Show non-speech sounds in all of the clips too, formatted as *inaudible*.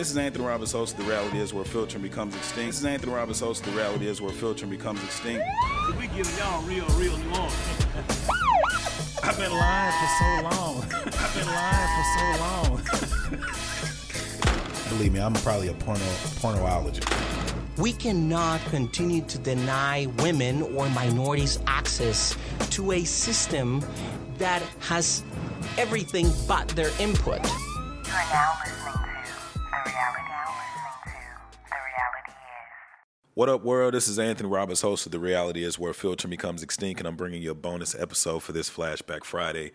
This is Anthony Roberts, host of The Reality Is Where Filtering Becomes Extinct. This is Anthony Roberts, host of The Reality Is Where Filtering Becomes Extinct. We giving y'all real, real New *laughs* I've been lying for so long. *laughs* I've been lying for so long. *laughs* Believe me, I'm probably a porno pornoologist. We cannot continue to deny women or minorities access to a system that has everything but their input. You are now listening What up, world? This is Anthony Roberts, host of The Reality Is Where Filtering Becomes Extinct, and I'm bringing you a bonus episode for this Flashback Friday.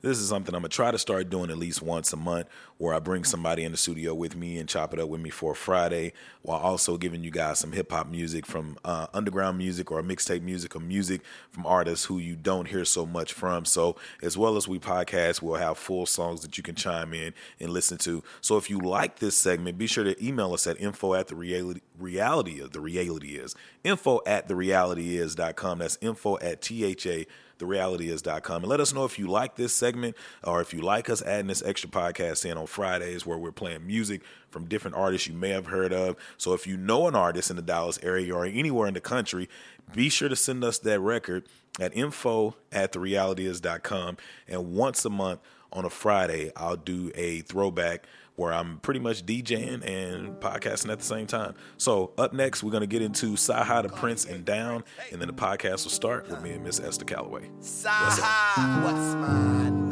This is something I'm to try to start doing at least once a month where I bring somebody in the studio with me and chop it up with me for a Friday while also giving you guys some hip hop music from uh, underground music or mixtape music or music from artists who you don't hear so much from. So, as well as we podcast, we'll have full songs that you can chime in and listen to. So, if you like this segment, be sure to email us at info at the reality, reality of the reality is info at the reality is is.com. That's info at THA therealityis.com and let us know if you like this segment or if you like us adding this extra podcast in on Fridays where we're playing music from different artists you may have heard of. So if you know an artist in the Dallas area or anywhere in the country, be sure to send us that record at info at therealityis.com. And once a month on a Friday, I'll do a throwback where I'm pretty much DJing and podcasting at the same time. So up next, we're gonna get into Saha the Prince and Down, and then the podcast will start with me and Miss Esther Calloway. Saha, what's my name?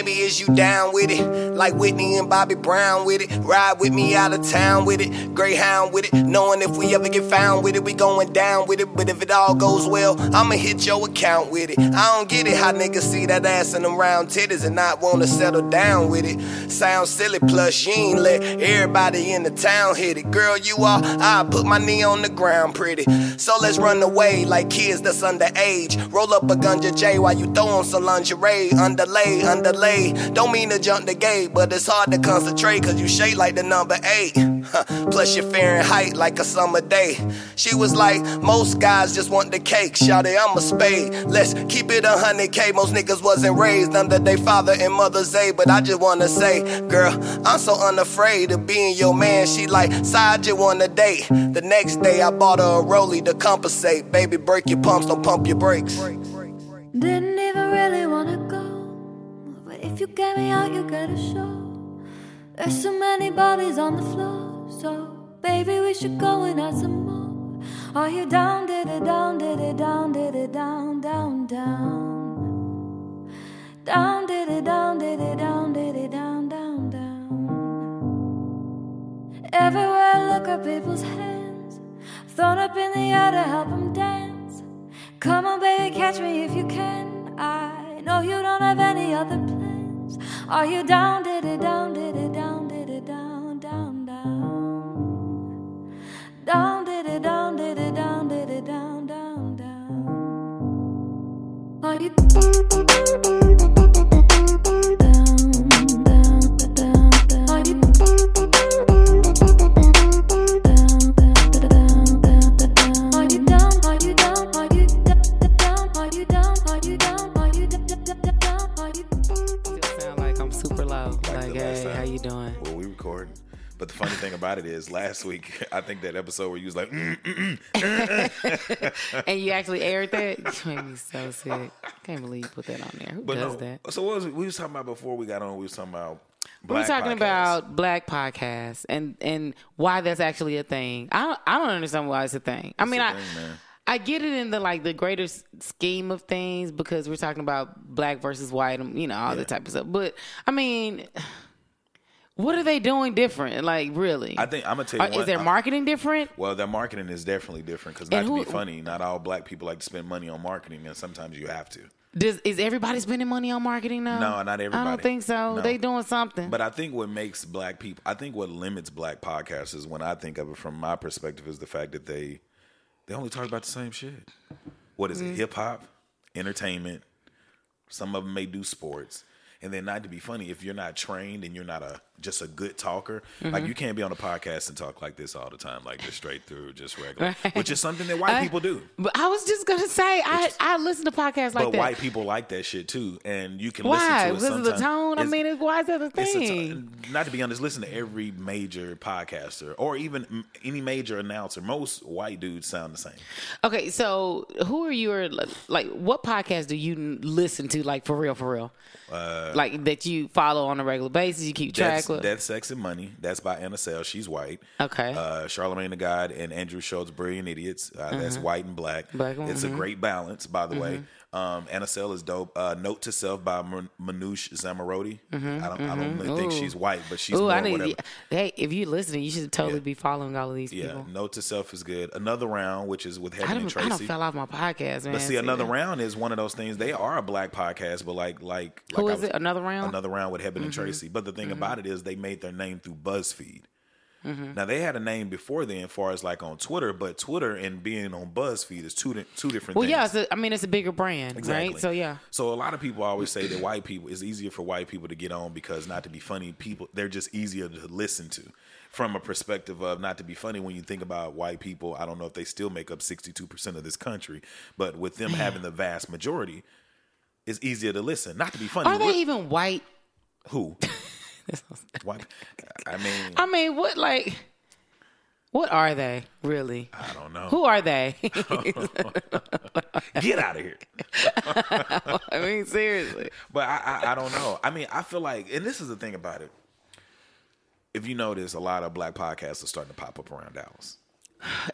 Baby, is you down with it? Like Whitney and Bobby Brown with it. Ride with me out of town with it. Greyhound with it. Knowing if we ever get found with it, we going down with it. But if it all goes well, I'ma hit your account with it. I don't get it how niggas see that ass in them round titties and not wanna settle down with it. Sounds silly, plus you ain't let everybody in the town hit it. Girl, you are, I put my knee on the ground pretty. So let's run away like kids that's underage. Roll up a gunja J while you throw on some lingerie. Underlay, underlay. Don't mean to jump the gate, but it's hard to concentrate cause you shake like the number eight. Plus you're Fahrenheit like a summer day. She was like, most guys just want the cake. Shout it, I'm a spade. Let's keep it a hundred K. Most niggas wasn't raised under their father and mother's A. But I just wanna say, girl, I'm so unafraid of being your man. She like, side you wanna date. The next day I bought her a rollie to compensate. Baby, break your pumps, don't pump your brakes. Didn't you get me out, you gotta show. There's so many bodies on the floor. So, baby, we should go and add some more. Are you down, did it down, did it down, did it down, down, down? Down, did it down, did it down, did it down, down, down. Everywhere I look at people's hands, thrown up in the air to help them dance. Come on, baby, catch me if you can. I know you don't have any other plans. Are you down, did it down, did it down, did it down, down, down? Down, did it down, did it down, did it down, down, down? Are you But the funny thing about it is, last week *laughs* I think that episode where you was like, mm, mm, mm. and you actually aired that? *laughs* You made me so sick. Can't believe you put that on there. Who but does no. that? So what was it? we was talking about before we got on? We was talking about. We were talking podcasts. about black podcasts and and why that's actually a thing. I don't, I don't understand why it's a thing. I mean, I. thing. I get it in the like the greater scheme of things because we're talking about black versus white, and you know all Yeah. the type of stuff. But I mean, what are they doing different? Like really? I think I'm gonna tell you. Are- one, is their I- marketing different? Well, their marketing is definitely different because not And to be funny, not all black people like to spend money on marketing, and sometimes you have to. Does is everybody spending money on marketing now? No, not everybody. I don't think so. No. They doing something. But I think what makes black people, I think what limits black podcasts is when I think of it from my perspective, is the fact that they they only talk about the same shit. What is Mm. it? Hip hop, entertainment. Some of them may do sports, and then not to be funny, if you're not trained and you're not a just a good talker, like Mhm. you can't be on a podcast and talk like this all the time, like just straight through, just regular, *laughs* Right. which is something that white I- people do. But I was just gonna say I I listen to podcasts like that. but white people like that shit too, and you can Why? listen to it Because of the tone. I mean, it's, why is that the it's a thing? ton- not to be honest, listen to every major podcaster or even m- any major announcer. Most white dudes sound the same. Okay, so who are you? Like, what podcast do you listen to? Like for real, for real, Uh, like that you follow on a regular basis. You keep track That's. Death, Sex, and Money. That's by Anna Sale. She's white. Okay. Uh, Charlemagne the God and Andrew Schulz, Brilliant Idiots. Uh, That's Mhm. white and black. Black, it's a mhm. great balance, by the way. Um, Anna Sale is dope. Uh, Note to Self by Man- Manoush Zomorodi. Mhm, I don't, I mhm. don't really think she's white, but she's Ooh, more I need. whatever. Hey, if you're listening, you should totally be following all of these Yeah, people. Note to Self is good. Another Round, which is with I Heben and Tracy. I don't fell off my podcast, man. But see, another that? round is one of those things. They are a black podcast, but like like Who like I is was- it? Another round. Another round with Heben and Mhm. Tracy. But the thing Mhm. about it is, they made their name through BuzzFeed. Mhm. Now they had a name before then, as far as like on Twitter, but Twitter and being on BuzzFeed is two two different Well, things. yeah. A, I mean, it's a bigger brand, Exactly. right? So yeah. So a lot of people always say that white people it's easier for white people to get on because not to be funny, people they're just easier to listen to. From a perspective of not to be funny, when you think about white people, I don't know if they still make up sixty two percent of this country, but with them having the vast majority, it's easier to listen. Not to be funny. Are they even white? who? *laughs* *laughs* white? I mean, I mean, what like? What are they really? I don't know. Who are they? *laughs* *laughs* Get out of here. I mean, seriously. But I, I, I don't know. I mean, I feel like, and this is the thing about it. If you notice, a lot of black podcasts are starting to pop up around Dallas.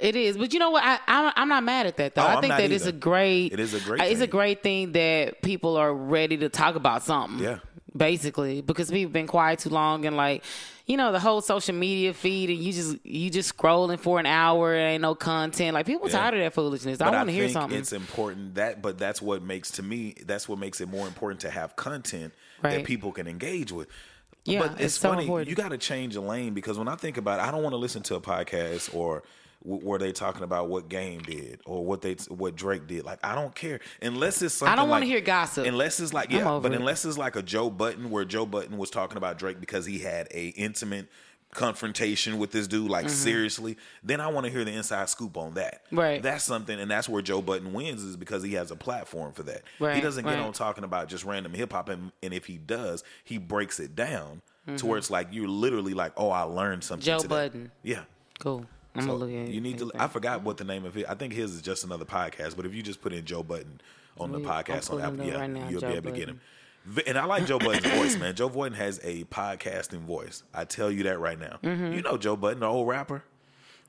It is, but you know what? I, I I'm not mad at that though. Oh, I think that it's a great. It is a great uh, It's a great thing that people are ready to talk about something. Yeah. Basically, because we've been quiet too long, and like, you know, the whole social media feed, and you just you just scrolling for an hour, and ain't no content. Like people Yeah. tired of that foolishness. I want to hear something. It's important that, but that's what makes to me. That's what makes it more important to have content Right. that people can engage with. Yeah, but it's, it's so funny. important. You got to change a lane because when I think about, it, I don't want to listen to a podcast or w- where they talking about what game did or what they what Drake did. Like I don't care unless it's something. I don't want like- to hear gossip. Unless it's like yeah, but it. unless it's like a Joe Budden where Joe Budden was talking about Drake because he had a intimate confrontation with this dude, like Mhm. seriously, then I want to hear the inside scoop on that. Right. That's something, and that's where Joe Button wins is because he has a platform for that. he doesn't get right. on talking about just random hip hop, and, and if he does, he breaks it down Mhm. to where it's like you're literally like, oh, I learned something. Joe today. Budden. Yeah. Cool. I'm So gonna look at you need to. I forgot what the name of it. I think his is just another podcast. But if you just put in Joe Budden on the podcast on Apple, yeah, right now, you'll Joe be able to get him. And I like Joe Budden's voice, man. Joe Budden has a podcasting voice. I tell you that right now. Mhm. You know Joe Budden, the old rapper.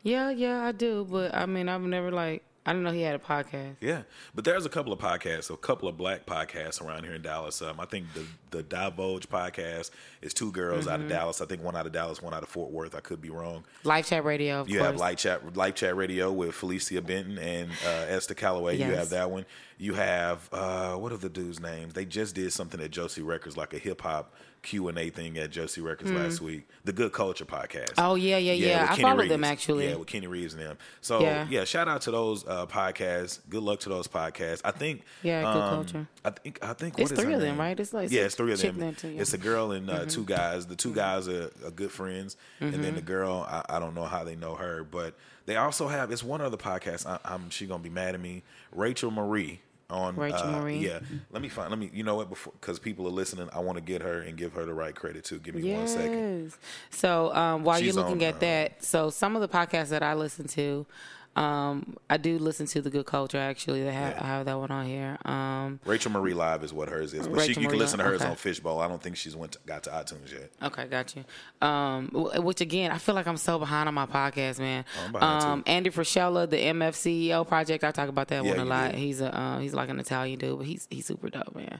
Yeah, yeah, I do. But I mean, I've never like I didn't know he had a podcast. Yeah, but there's a couple of podcasts, a couple of black podcasts around here in Dallas. Um, I think the the Divulge podcast is two girls out of Mhm. Dallas. I think one out of Dallas, one out of Fort Worth. I could be wrong. Live chat radio, of you course. have Live Chat Live Chat Radio with Felicia Benton and uh, Esther Calloway. You have that one. You have uh, what are the dudes' names? They just did something at Josey Records, like a hip hop Q and A thing at Josey Records Hmm. last week. The Good Culture podcast. Oh, yeah, yeah, yeah. with I Kenny followed them, actually. Yeah, with Kenny Reeves and them. So Yeah. yeah, shout out to those uh, podcasts. Good luck to those podcasts. I think. Yeah, Good um, Culture. I think. I think. It's what is three of them, name? right? It's like yeah, it's it's three of them. yeah. It's a girl and uh, Mhm. two guys. The two guys are, are good friends, and then the girl. I, I don't know how they know her, but they also have. It's one other podcast. I, I'm. She gonna be mad at me. Rachel Marie. On Rachel uh, Marie? yeah. Let me find. Let me. You know what? Before because people are listening, I want to get her and give her the right credit too. Give me one Yes. second. So um, while She's you're looking on, at uh, that, so some of the podcasts that I listen to, um, I do listen to the Good Culture. Actually, they have, I have that one on here. Um, Rachel Marie Live is what hers is, but she, you can Marie listen to hers okay. on Fishbowl. I don't think she's went to, got to iTunes yet. Okay, got you. Um, which again, I feel like I'm so behind on my podcast, man. Oh, behind, too. um, Andy Frisella, the MF CEO project, I talk about that Yeah, one a lot. did. He's a uh, he's like an Italian dude, but he's he's super dope, man.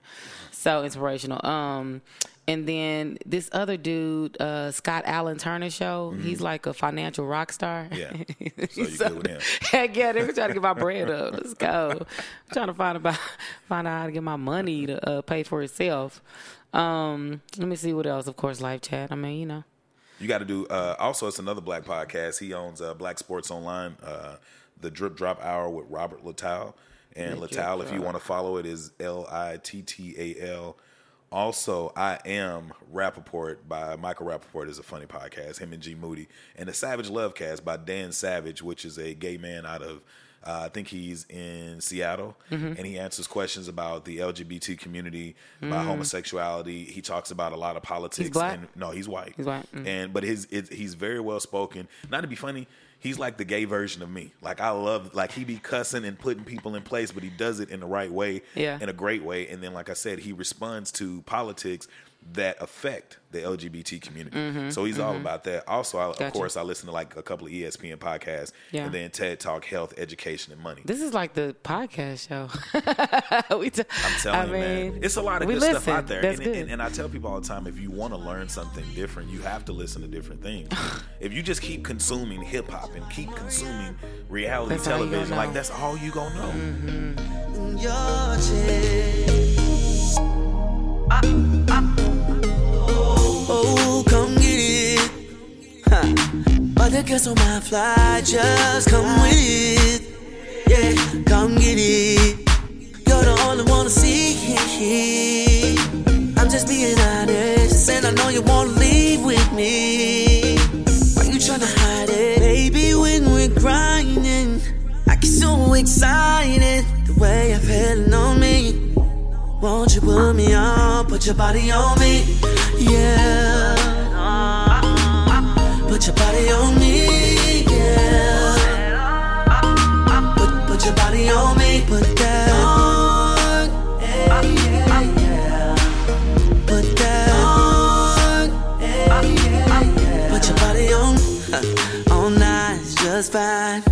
So inspirational. Um, And then this other dude, uh, Scott Alan Turner show. He's like a financial rock star. Mm-hmm. Yeah. *laughs* So you good with him. *laughs* Heck yeah, they were trying to get my bread up. Let's go. I'm trying to find about *laughs* find out how to get my money to uh, pay for itself. Um, let me see what else. Of course, live chat. I mean, you know. You got to do. Uh, also, it's another black podcast. He owns uh, Black Sports Online, uh, the Drip Drop Hour with Robert Littal. And The if you want to follow it, is L I T T A L. Also, I am Rapaport by Michael Rapaport is a funny podcast. Him and G Moody and the Savage Love Cast by Dan Savage, which is a gay man out of. Uh, I think he's in Seattle, Mhm. and he answers questions about the LGBT community, about Mm. homosexuality. He talks about a lot of politics. black? And, no, he's white. He's white. Mm. And but his it, he's very well spoken. Not to be funny, he's like the gay version of me. Like I love like he be cussing and putting people in place, but he does it in the right way, Yeah. in a great way. And then like I said, he responds to politics that affect the LGBT community. Mhm, So he's all mhm. about that. Also, I, of course, I listen to like a couple of ESPN podcasts, Yeah. and then TED Talk, health, education, and money. This is like the podcast show. *laughs* we t- I'm telling I you, mean, man, it's a lot of good listen. stuff out there. That's And, good. and, and I tell people all the time, if you want to learn something different, you have to listen to different things. *sighs* if you just keep consuming hip hop and keep consuming reality That's all you gonna television, like that's all you gonna know. your chest. Oh, Other girls on my fly, just come with it. Yeah, come get it. You're the only one to see. I'm just being honest, and I know you wanna leave with me. Why you tryna hide it, baby? When we're grinding, I get so excited the way you're feeling on me. Won't you put me on, put your body on me, yeah. Put your body on me, yeah. Put, put your body on me, put that on, yeah, yeah. Put that on, yeah, yeah, yeah. Put your body on, *laughs* all night's just fine.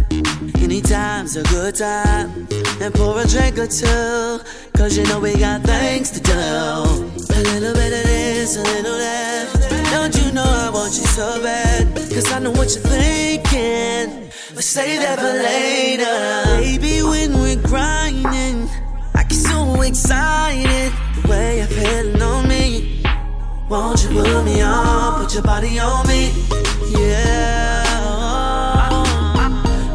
Anytime's a good time. And pour a drink or two. Cause you know we got things to do. A little bit of this, a little that. Don't you know I want you so bad? Cause I know what you're thinking. But say that for later. Baby, when we're grinding, I get so excited. The way you're feeling on me. Won't you put me on, put your body on me? Yeah.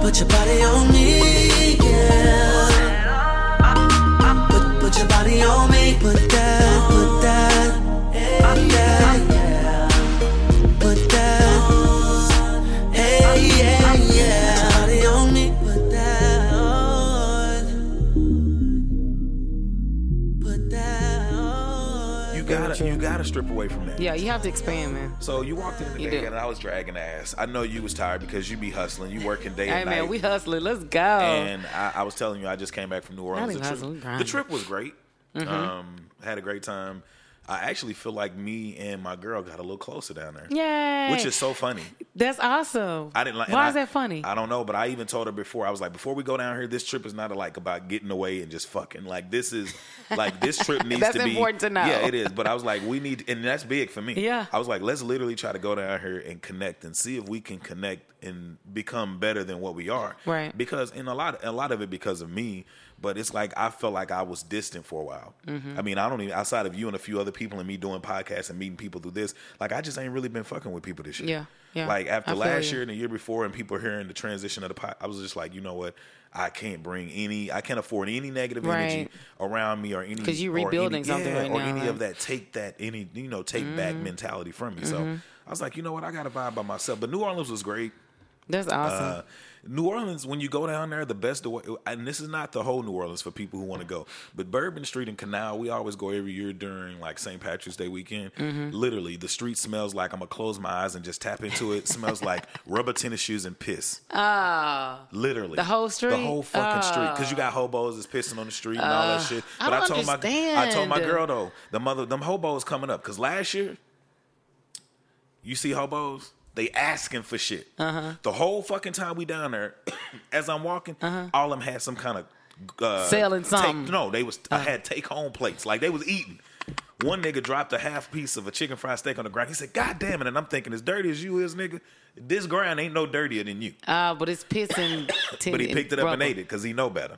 Put your body on me, yeah. Put, put your body on me, strip away from that. yeah, you have to expand, man. So you walked in You today and I was dragging ass. I know you was tired because you be hustling, you working day Hey and man, we hustling. Let's go. And I, I was telling you, I just came back from New Orleans. The, trip, the trip was great. Mhm. Um, had a great time. I actually feel like me and my girl got a little closer down there. Yay. Which is so funny. That's awesome. I didn't like. Why I- is that funny? I don't know, but I even told her before. I was like, before we go down here, this trip is not like about getting away and just fucking. Like this is like this trip *laughs* needs to be important to know. Yeah, it is. But I was like, we need, and that's big for me. Yeah. I was like, let's literally try to go down here and connect and see if we can connect and become better than what we are. Right. Because in a lot, a lot of it because of me. But it's like I felt like I was distant for a while. Mhm. I mean, I don't even outside of you and a few other people and me doing podcasts and meeting people through this. Like I just ain't really been fucking with people this year. Yeah, yeah. Like after last you. year and the year before, and people hearing the transition of the pod, I was just like, you know what? I can't bring any. I can't afford any negative energy around me or any 'Cause you or any- rebuilding something yeah, right or now, any like- of that. Take that any you know take back Mhm. mentality from me. So Mhm. I was like, you know what? I got to vibe by myself. But New Orleans was great. That's awesome. Uh, New Orleans, when you go down there, the best way, and this is not the whole New Orleans for people who want to go, but Bourbon Street and Canal, we always go every year during like St. Patrick's Day weekend. Mhm. Literally, the street smells like I'm gonna close my eyes and just tap into it. smells like *laughs* rubber tennis shoes and piss. Ah. Literally, The whole street? the whole fucking street, because you got hobos that's pissing on the street and all that Uh, shit. But I, don't told my I told my girl though, the mother, them hobos coming up, because last year, you see hobos, they asking for shit. Uh-huh. The whole fucking time we down there, *coughs* as I'm walking, all of them had some kind of uh, Selling take- something. no, they was I had take home plates, like they was eating. One nigga dropped a half piece of a chicken fried steak on the ground. He said, "God damn it!" And I'm thinking, as dirty as you is, nigga, this ground ain't no dirtier than you. Uh, but it's pissing. *coughs* But he picked it up and ate it because he know better.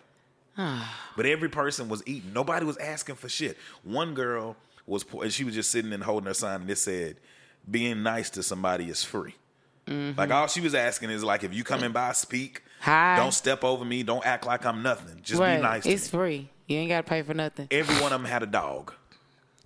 but every person was eating. Nobody was asking for shit. One girl was, and she was just sitting and holding her sign, and it said, "Being nice to somebody is free." Like all she was asking is like, if you come in by, speak. Hi. Don't step over me. Don't act like I'm nothing. Just Right. be nice. To It's free. You ain't gotta pay for nothing. Every one of them had a dog.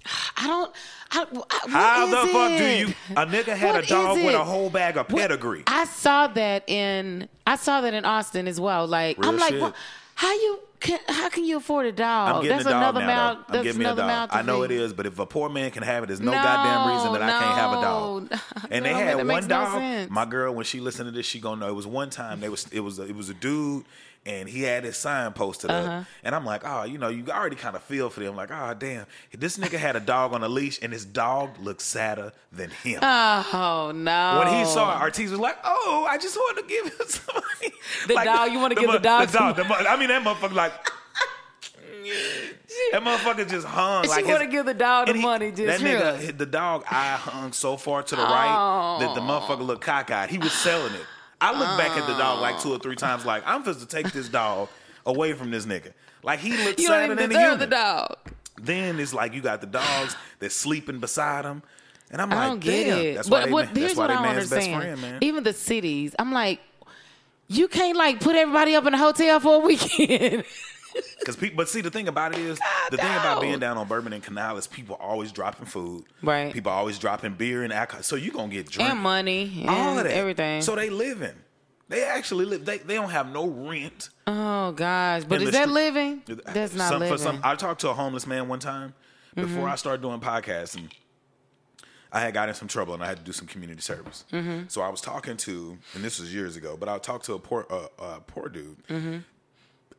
*sighs* I don't. I, I, How the fuck do it? you? A nigga had What a dog with a whole bag of pedigree. I saw that in I saw that in Austin as well. Like Real I'm like, well, how you can how can you afford a dog? I'm getting that's a dog another now. mouth. though. I'm That's getting me a another dog. I know it feed. is, but if a poor man can have it, there's no, No, goddamn reason that I can't have a dog. no. And *laughs* they No, had that one makes no dog. My girl, when she listened to this, she gonna know. It was one time. They was it was a, it was a dude. And he had his sign posted Uh-huh. up, and I'm like, oh, you know, you already kind of feel for them. Like, oh, damn, this nigga had a dog on a leash, and his dog looked sadder than him. Oh no! When he saw it, Ortiz was like, "Oh, I just wanted to give him *laughs* some money." The dog- you wanna give the dog The dog. The, I mean, that motherfucker like. *laughs* that motherfucker just hung. She like his- wanna give the dog the he- money, just that nigga, the dog eye hung so far to the right that the motherfucker looked cockeyed. He was selling it. I looked back at the dog like ah. two or three times, like I'm supposed to take this dog away from this nigga. Like he looked you sadder than a human. the dog. Then it's like you got the dogs that's sleeping beside him, and I'm I like, damn. it. That's why but they, what, that's here's why what they I don't man's understand. best friend, man. Even the cities, I'm like, you can't like put everybody up in a hotel for a weekend. *laughs* *laughs* Because people, but see, the thing about it is, the thing about being down on Bourbon and Canal is people always dropping food. Right. People always dropping beer and alcohol. So you are gonna get drink and money and all of that. everything. So they living. They actually live. They they don't have no rent. oh gosh, but is that street. living? That's not Some- living. For some, I talked to a homeless man one time before Mhm. I started doing podcasts, and I had got in some trouble, and I had to do some community service. Mhm. So I was talking to, and this was years ago, but I talked to a poor uh, uh, poor dude, hmm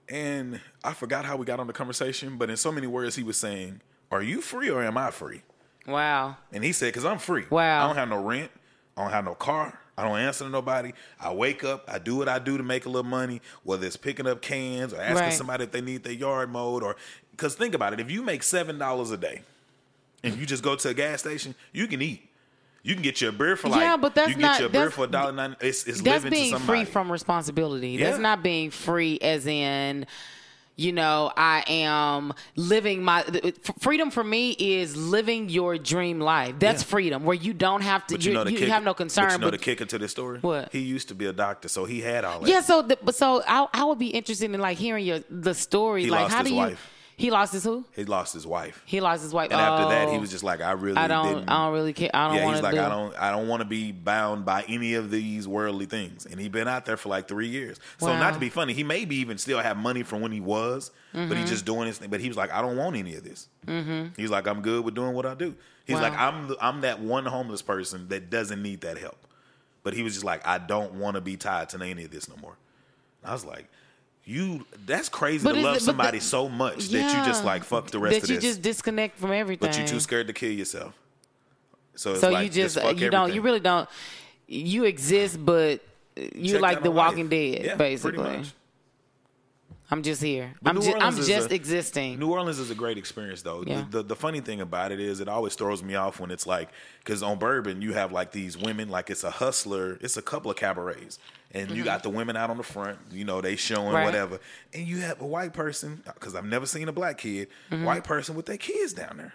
and I forgot how we got on the conversation, but in so many words, he was saying, "Are you free or am I free?" Wow. And he said, "Cause I'm free. Wow. I don't have no rent. I don't have no car. I don't answer to nobody. I wake up. I do what I do to make a little money, whether it's picking up cans or asking Right. somebody if they need their yard mowed, or because think about it, if you make seven dollars a day and you just go to a gas station, you can eat." You can get your beer for like Yeah, but that's you can get not- your beer for a dollar nine. It's, it's That's living being free from responsibility. That's not being free as in, you know, I am living my freedom for me is living your dream life. That's Yeah. freedom where you don't have to. But You, you know you kicker- have no concern. But you know but- the kicker to this story? What? He used to be a doctor, so he had all that. yeah, so the, so I, I would be interested in like hearing your the story. He like how do you? wife. He lost his who? He lost his wife. He lost his wife. And after that, he Oh. was just like, I really I don't. didn't. I don't really care. I don't yeah, he's like, do. I don't, I don't want to be bound by any of these worldly things. And he been out there for like three years. So not to be funny, he maybe even still have money from when he was, but he Mhm. just doing his thing. But he was like, I don't want any of this. Mm-hmm. He's like, I'm good with doing what I do. He's Wow. like, I'm, the, I'm that one homeless person that doesn't need that help. But he was just like, I don't want to be tied to any of this no more. I was like, you, that's crazy But to love it- but the- somebody so much that you just like fuck the rest that of you this. You just disconnect from everything. But you're too scared to kill yourself. So it's so like, you just, uh, fuck you don't you really don't you exist but you Check like the walking life. dead Yeah, basically. I'm just here But i'm just i'm just a- existing New Orleans is a great experience, though. Yeah. The, the the funny thing about it is, it always throws me off when it's like, because on Bourbon you have like these women, like it's a hustler, it's a couple of cabarets, and you Mhm. got the women out on the front, you know, they showing Right. whatever, and you have a white person, because I've never seen a black kid, Mhm. white person with their kids down there,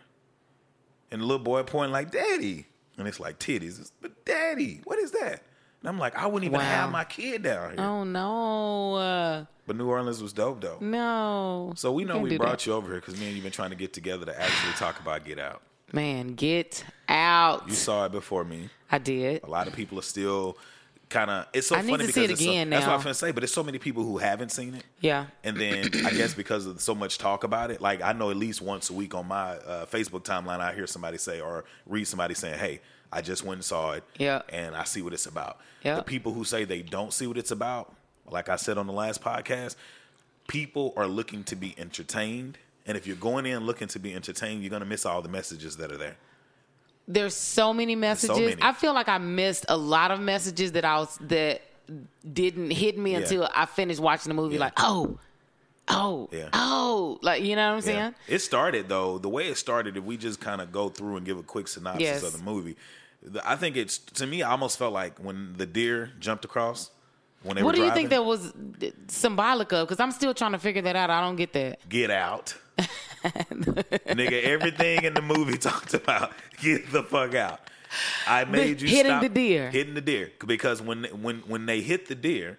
and the little boy pointing like, "Daddy," and it's like titties, It's, but Daddy, what is that? And I'm like, I wouldn't even Wow. have my kid down here. oh no uh, But New Orleans was dope, though. no So we know we brought that. you over here because me and you've been trying to get together to actually talk about Get Out. man get out You saw it before me. i did A lot of people are still kind of. It's so I funny to because see it so- that's what. I'm gonna say. But there's so many people who haven't seen it, yeah and then I guess because of so much talk about it, like I know at least once a week on my uh, Facebook timeline, I hear somebody say or read somebody saying, "Hey, I just went and saw it, Yeah. and I see what it's about." Yeah. The people who say they don't see what it's about, like I said on the last podcast, people are looking to be entertained. And if you're going in looking to be entertained, you're going to miss all the messages that are there. there's so many messages many. i feel like i missed a lot of messages that i was that didn't hit me Yeah. until i finished watching the movie like oh Oh, Yeah. oh, like you know what I'm Yeah. saying? It started though. The way it started, if we just kind of go through and give a quick synopsis Yes. of the movie, I think it's to me. I almost felt like when the deer jumped across when they What were do you think that was symbolic of? Because I'm still trying to figure that out. I don't get that. *laughs* Get out, *laughs* nigga! Everything in the movie *laughs* talked about get the fuck out. I made you hitting stop the deer. hitting the deer because when when when they hit the deer,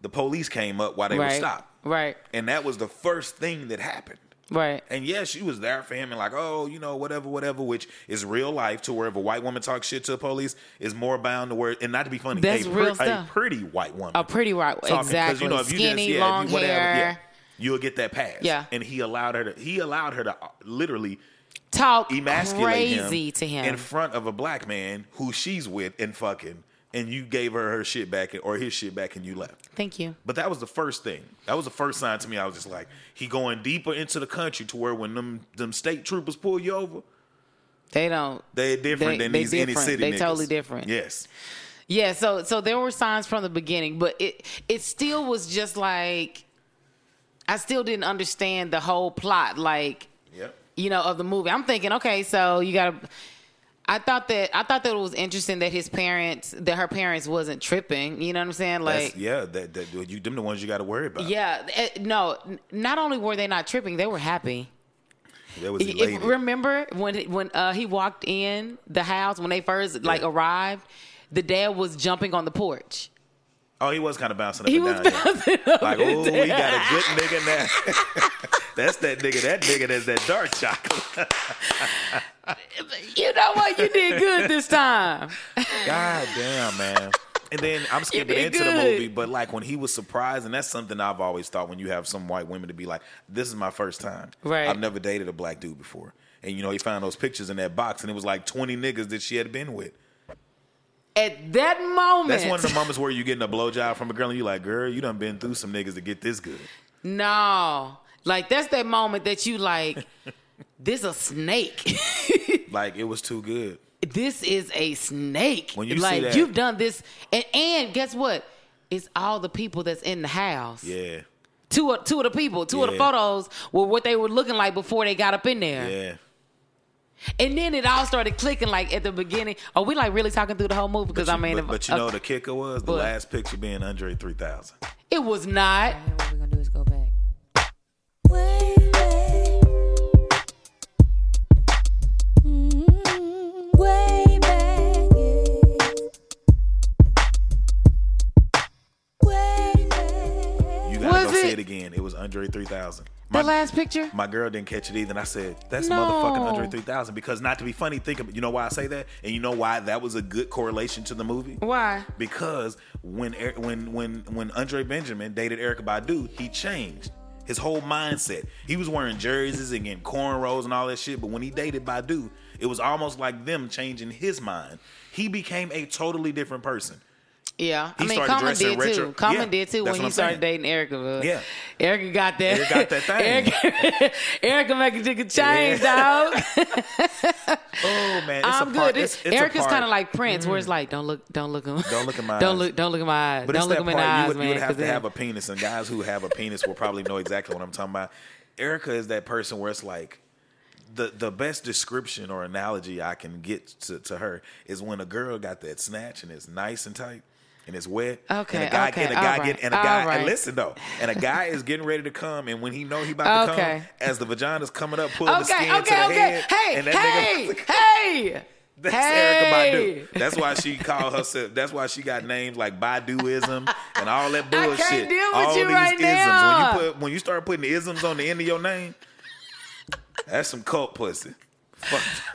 the police came up while they were right. stopped, Right. and that was the first thing that happened. Right. And yeah, she was there for him and like, oh, you know, whatever, whatever, which is real life to where if a white woman talks shit to the police, is more bound to where, and not to be funny, That's a, real a stuff. pretty white woman. A pretty white. 'Cause, exactly. you know, if you Skinny, just, yeah, long you whatever, hair. yeah, you'll get that pass. Yeah. And he allowed her to, he allowed her to uh, literally Talk emasculate crazy him to him. in front of a black man who she's with and fucking, and you gave her her shit back or his shit back and you left. Thank you. But that was the first thing. That was the first sign to me. I was just like, he going deeper into the country to where when them them state troopers pull you over, They don't. they different They- than they these any different. city They niggas. totally different. Yes. Yeah, so so there were signs from the beginning, but it it still was just like I still didn't understand the whole plot, like Yep. you know, of the movie. I'm thinking, okay, so you got to. I thought that I thought that it was interesting that his parents, that her parents wasn't tripping. You know what I'm saying? Like, That's, yeah, that, that you them the ones you got to worry about. yeah, eh, no. Not only were they not tripping, they were happy. That was If- remember when when uh, he walked in the house when they first like Yeah. arrived, the dad was jumping on the porch. Oh, he was kind of bouncing up He and was down. yeah. bouncing up Like, oh, we got a good nigga now. *laughs* that's that nigga. That nigga that's that dark chocolate. *laughs* You know what? You did good this time. God damn, man. And then I'm *laughs* skipping into the movie, but like when he was surprised, and that's something I've always thought when you have some white women to be like, "This is my first time. Right. I've never dated a black dude before." And you know, he found those pictures in that box, and it was like 20 niggas that she had been with. At that moment, That's one of the moments where you're getting a blowjob from a girl, and you're like, "Girl, you done been through some niggas to get this good." No, like that's that moment that you like. *laughs* this a snake. *laughs* Like it was too good. this is a snake. When you like that- you've done this, and, and guess what? It's all the people that's in the house. Yeah, Two of two of the people, two of the photos were what they were looking like before they got up in there. yeah. And then it all started clicking like at the beginning. Are we like really talking through the whole movie? Because I you- mean, but, if- but you know okay. the kicker was the What? last picture being Andre 3000. it was not. What we're gonna do is go back. Way back, way back. You gotta Was go see it? it again. It was Andre 3000. The My- last picture. My girl didn't catch it either, and I said, "That's No. motherfucking Andre 3000." Because not to be funny, think of you know why I say that, and you know why that was a good correlation to the movie. Why? Because when when when when Andre Benjamin dated Erykah Badu, he changed his whole mindset. He was wearing jerseys and getting cornrows and all that shit, but when he dated Badu, it was almost like them changing his mind. He became a totally different person. Yeah, He I mean, Common did retro- too. Common Yeah, did too when he started dating Erykah. But Yeah. Erykah got that. Erykah got that thing. Erykah, *laughs* Erykah make a change, dog. *laughs* *laughs* Oh man, it's I'm a good. part. It's, It's, Erykah's kind of like Prince, where it's mm. like, don't look, don't look him, Don't look in my don't eyes. look, don't look in my eyes, But don't it's look in you eyes, would, man. you would have to have a penis, and guys who have a penis will probably know exactly what I'm talking about. Erykah is that person where it's like the the best description or analogy I can get to, to her is when a girl got that snatch and it's nice and tight and it's wet. Okay, and a guy, okay, and a guy all get right, and a guy right. and listen though, and a guy is getting ready to come, and when he know he about to Okay. come, as the vagina's coming up, pulling the Okay, skin to okay, the okay. head, Hey, and that hey, nigga. hey. *laughs* That's Hey. Erykah Badu. That's why she called *laughs* herself. That's why she got names like Baduizm and all that bullshit. I can't deal with all you these right isms. now. When you put when you start putting isms on the end of your name, that's some cult pussy.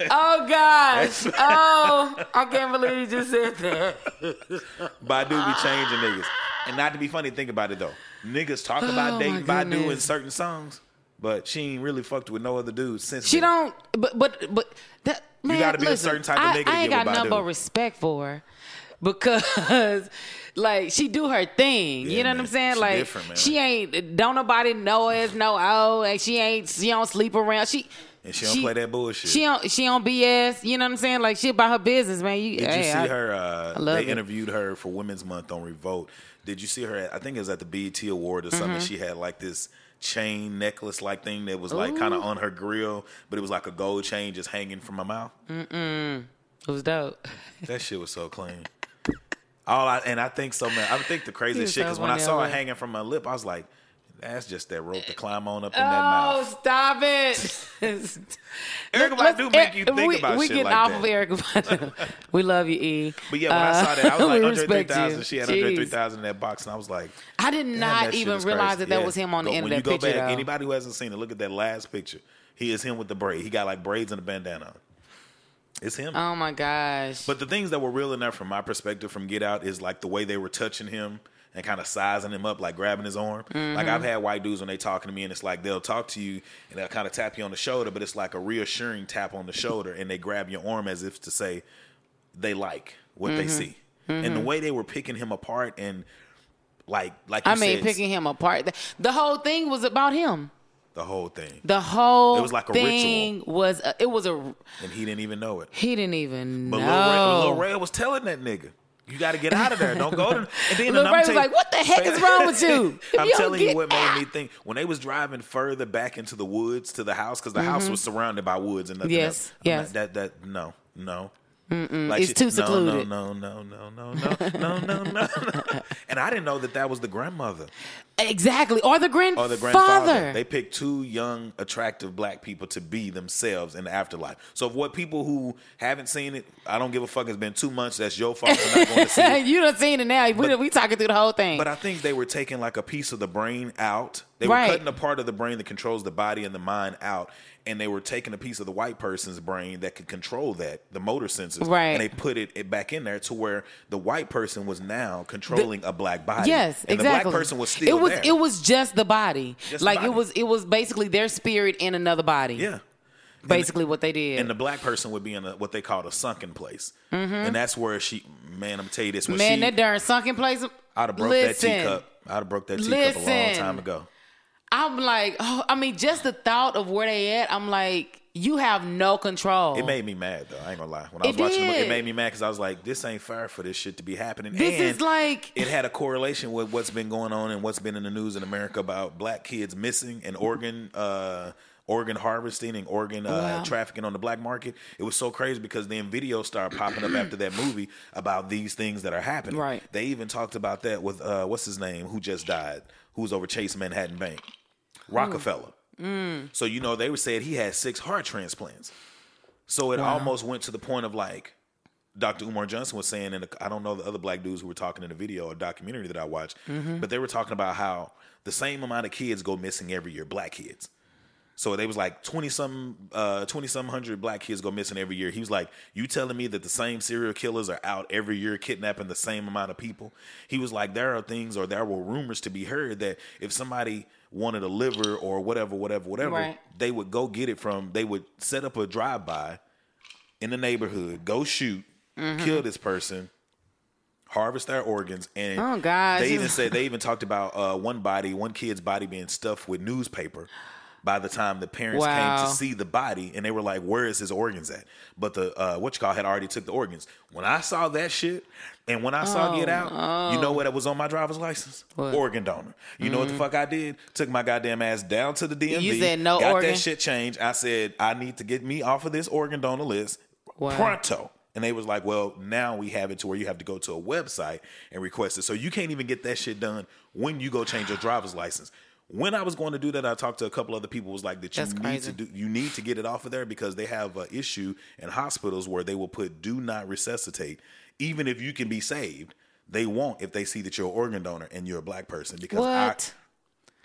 Oh gosh. oh, I can't believe you just said that. Badu be changing niggas. And not to be funny, think about it though. Niggas talk Oh, about my dating Badu in goodness. certain songs, but she ain't really fucked with no other dudes since. She then. don't. But but but that man. gotta be a listen, certain type of I, nigga to I ain't get got with nothing Badu. but respect for her because. *laughs* Like she do her thing, you Yeah, know what. I'm saying? She like different, man. she ain't don't nobody know as no oh, and she ain't she don't sleep around. She And she don't play that bullshit. She don't she on BS. You know what I'm saying? Like she about her business, man. You, Did hey, you see I- her? Uh, I love they it. interviewed her for Women's Month on Revolt. Did you see her? At, I think it was at the BET Award or something. Mhm. She had like this chain necklace like thing that was like kind of on her grill, but it was like a gold chain just hanging from her mouth. Mm-mm. It was dope. *laughs* That shit was so clean. All I and I think so man. I think the craziest shit so because when I saw it hanging from my lip, I was like, "That's just that rope to climb on up in that mouth. Oh, stop it! *laughs* Erykah Badu make you think we, about we shit getting like off that. of Erykah Badu. *laughs* we love you, E. But yeah, when I Uh, saw that, I was *laughs* like, we Andre respect 3000. She had Andre Jeez. 3000 in that box, and I was like, I did not even realize that that Yeah. was him on the end of that you go picture. back, anybody who hasn't seen it, look at that last picture. He is him with the braid. He got like braids and a bandana. It's him. Oh my gosh! But the things that were real enough from my perspective from Get Out is like the way they were touching him and kind of sizing him up, like grabbing his arm. Like Mhm. I've had white dudes when they talking to me and it's like they'll talk to you and they'll kind of tap you on the shoulder, but it's like a reassuring tap on the shoulder and they grab your arm as if to say they like what they Mhm. see. And the Mhm. way they were picking him apart and like like I mean, said, picking him apart. The, the whole thing was about him. the whole thing. The whole It was like a thing was a, it was a And he didn't even know it. he didn't even But know. Ray, Lil Rel was telling that nigga, "You got to get out of there. Don't go to." *laughs* And then Lil Rel was like, "What the heck is wrong with you? *laughs* I'm you telling you what made me *laughs* think when they was driving further back into the woods to the house because the house Mhm. was surrounded by woods and nothing Yes, else. Yes. not- that that no no. Like it's she- too no, secluded. No, no, no, no, no, no, no, no, no. And I didn't know that that was the grandmother Exactly, or the grandfather. or the grandfather. They picked two young, attractive black people to be themselves in the afterlife. So, for what people who haven't seen it, I don't give a fuck. It's been two months. That's your fault for not going to see it. *laughs* you done seen it now. we, we talking through the whole thing. But I think they were taking like a piece of the brain out. They Right. were cutting a part of the brain that controls the body and the mind out, and they were taking a piece of the white person's brain that could control that, the motor senses, Right. And they put it, it back in there to where the white person was now controlling a black body. Yes, and exactly. the black person was still was there. it was just the body. Just the like body. it was it was basically their spirit in another body. Yeah. Basically what they did. and the black person would be in a, what they called a sunken place, Mhm. and that's where she, man, I'm tell you this, Man, she, that darn sunken place. I'd have broke listen, that teacup. I'd have broke that teacup a long time ago. I'm like, oh, I mean, just the thought of where they at, I'm like, you have no control. It made me mad though. I ain't gonna lie. When I It was watching the movie, did. it made me mad because I was like, "This ain't fair for this shit to be happening." This and is like it had a correlation with what's been going on and what's been in the news in America about black kids missing and organ uh, organ harvesting and organ uh, Wow. trafficking on the black market. It was so crazy because then videos started popping up after that movie about these things that are happening. Right. They even talked about that with uh, what's his name who just died, who was over Chase Manhattan Bank, Rockefeller. Mm. So you know they were saying he had six heart transplants. So it Wow. almost went to the point of like Dr. Umar Johnson was saying, and I don't know the other black dudes who were talking in the video or documentary that I watched, Mhm. but they were talking about how the same amount of kids go missing every year, black kids. So they was like twenty some, uh, twenty some hundred black kids go missing every year. He was like, "You telling me that the same serial killers are out every year kidnapping the same amount of people?" He was like, "There are things, or there were rumors to be heard that if somebody wanted a liver or whatever, whatever, whatever, Right. they would go get it from. They would set up a drive by in the neighborhood, go shoot, Mhm. kill this person." Harvest their organs, and Oh, gosh. they even said they even talked about uh, one body, one kid's body being stuffed with newspaper. By the time the parents came to see the body, and they were like, "Where is his organs at?" But the uh, what you call had already took the organs. When I saw that shit, and when I saw Oh, Get Out, you know oh. what? It was on my driver's license. What? Organ donor. You know what the Mhm. fuck I did? Took my goddamn ass down to the DMV. You said no got organ? that shit changed. I said I need to get me off of this organ donor list Wow. pronto. And they was like, well, now we have it to where you have to go to a website and request it. So you can't even get that shit done when you go change your driver's license. When I was going to do that, I talked to a couple other people. Was like that you That's need crazy. to do, you need to get it off of there because they have an issue in hospitals where they will put "do not resuscitate," even if you can be saved. They won't if they see that you're an organ donor and you're a black person. Because I,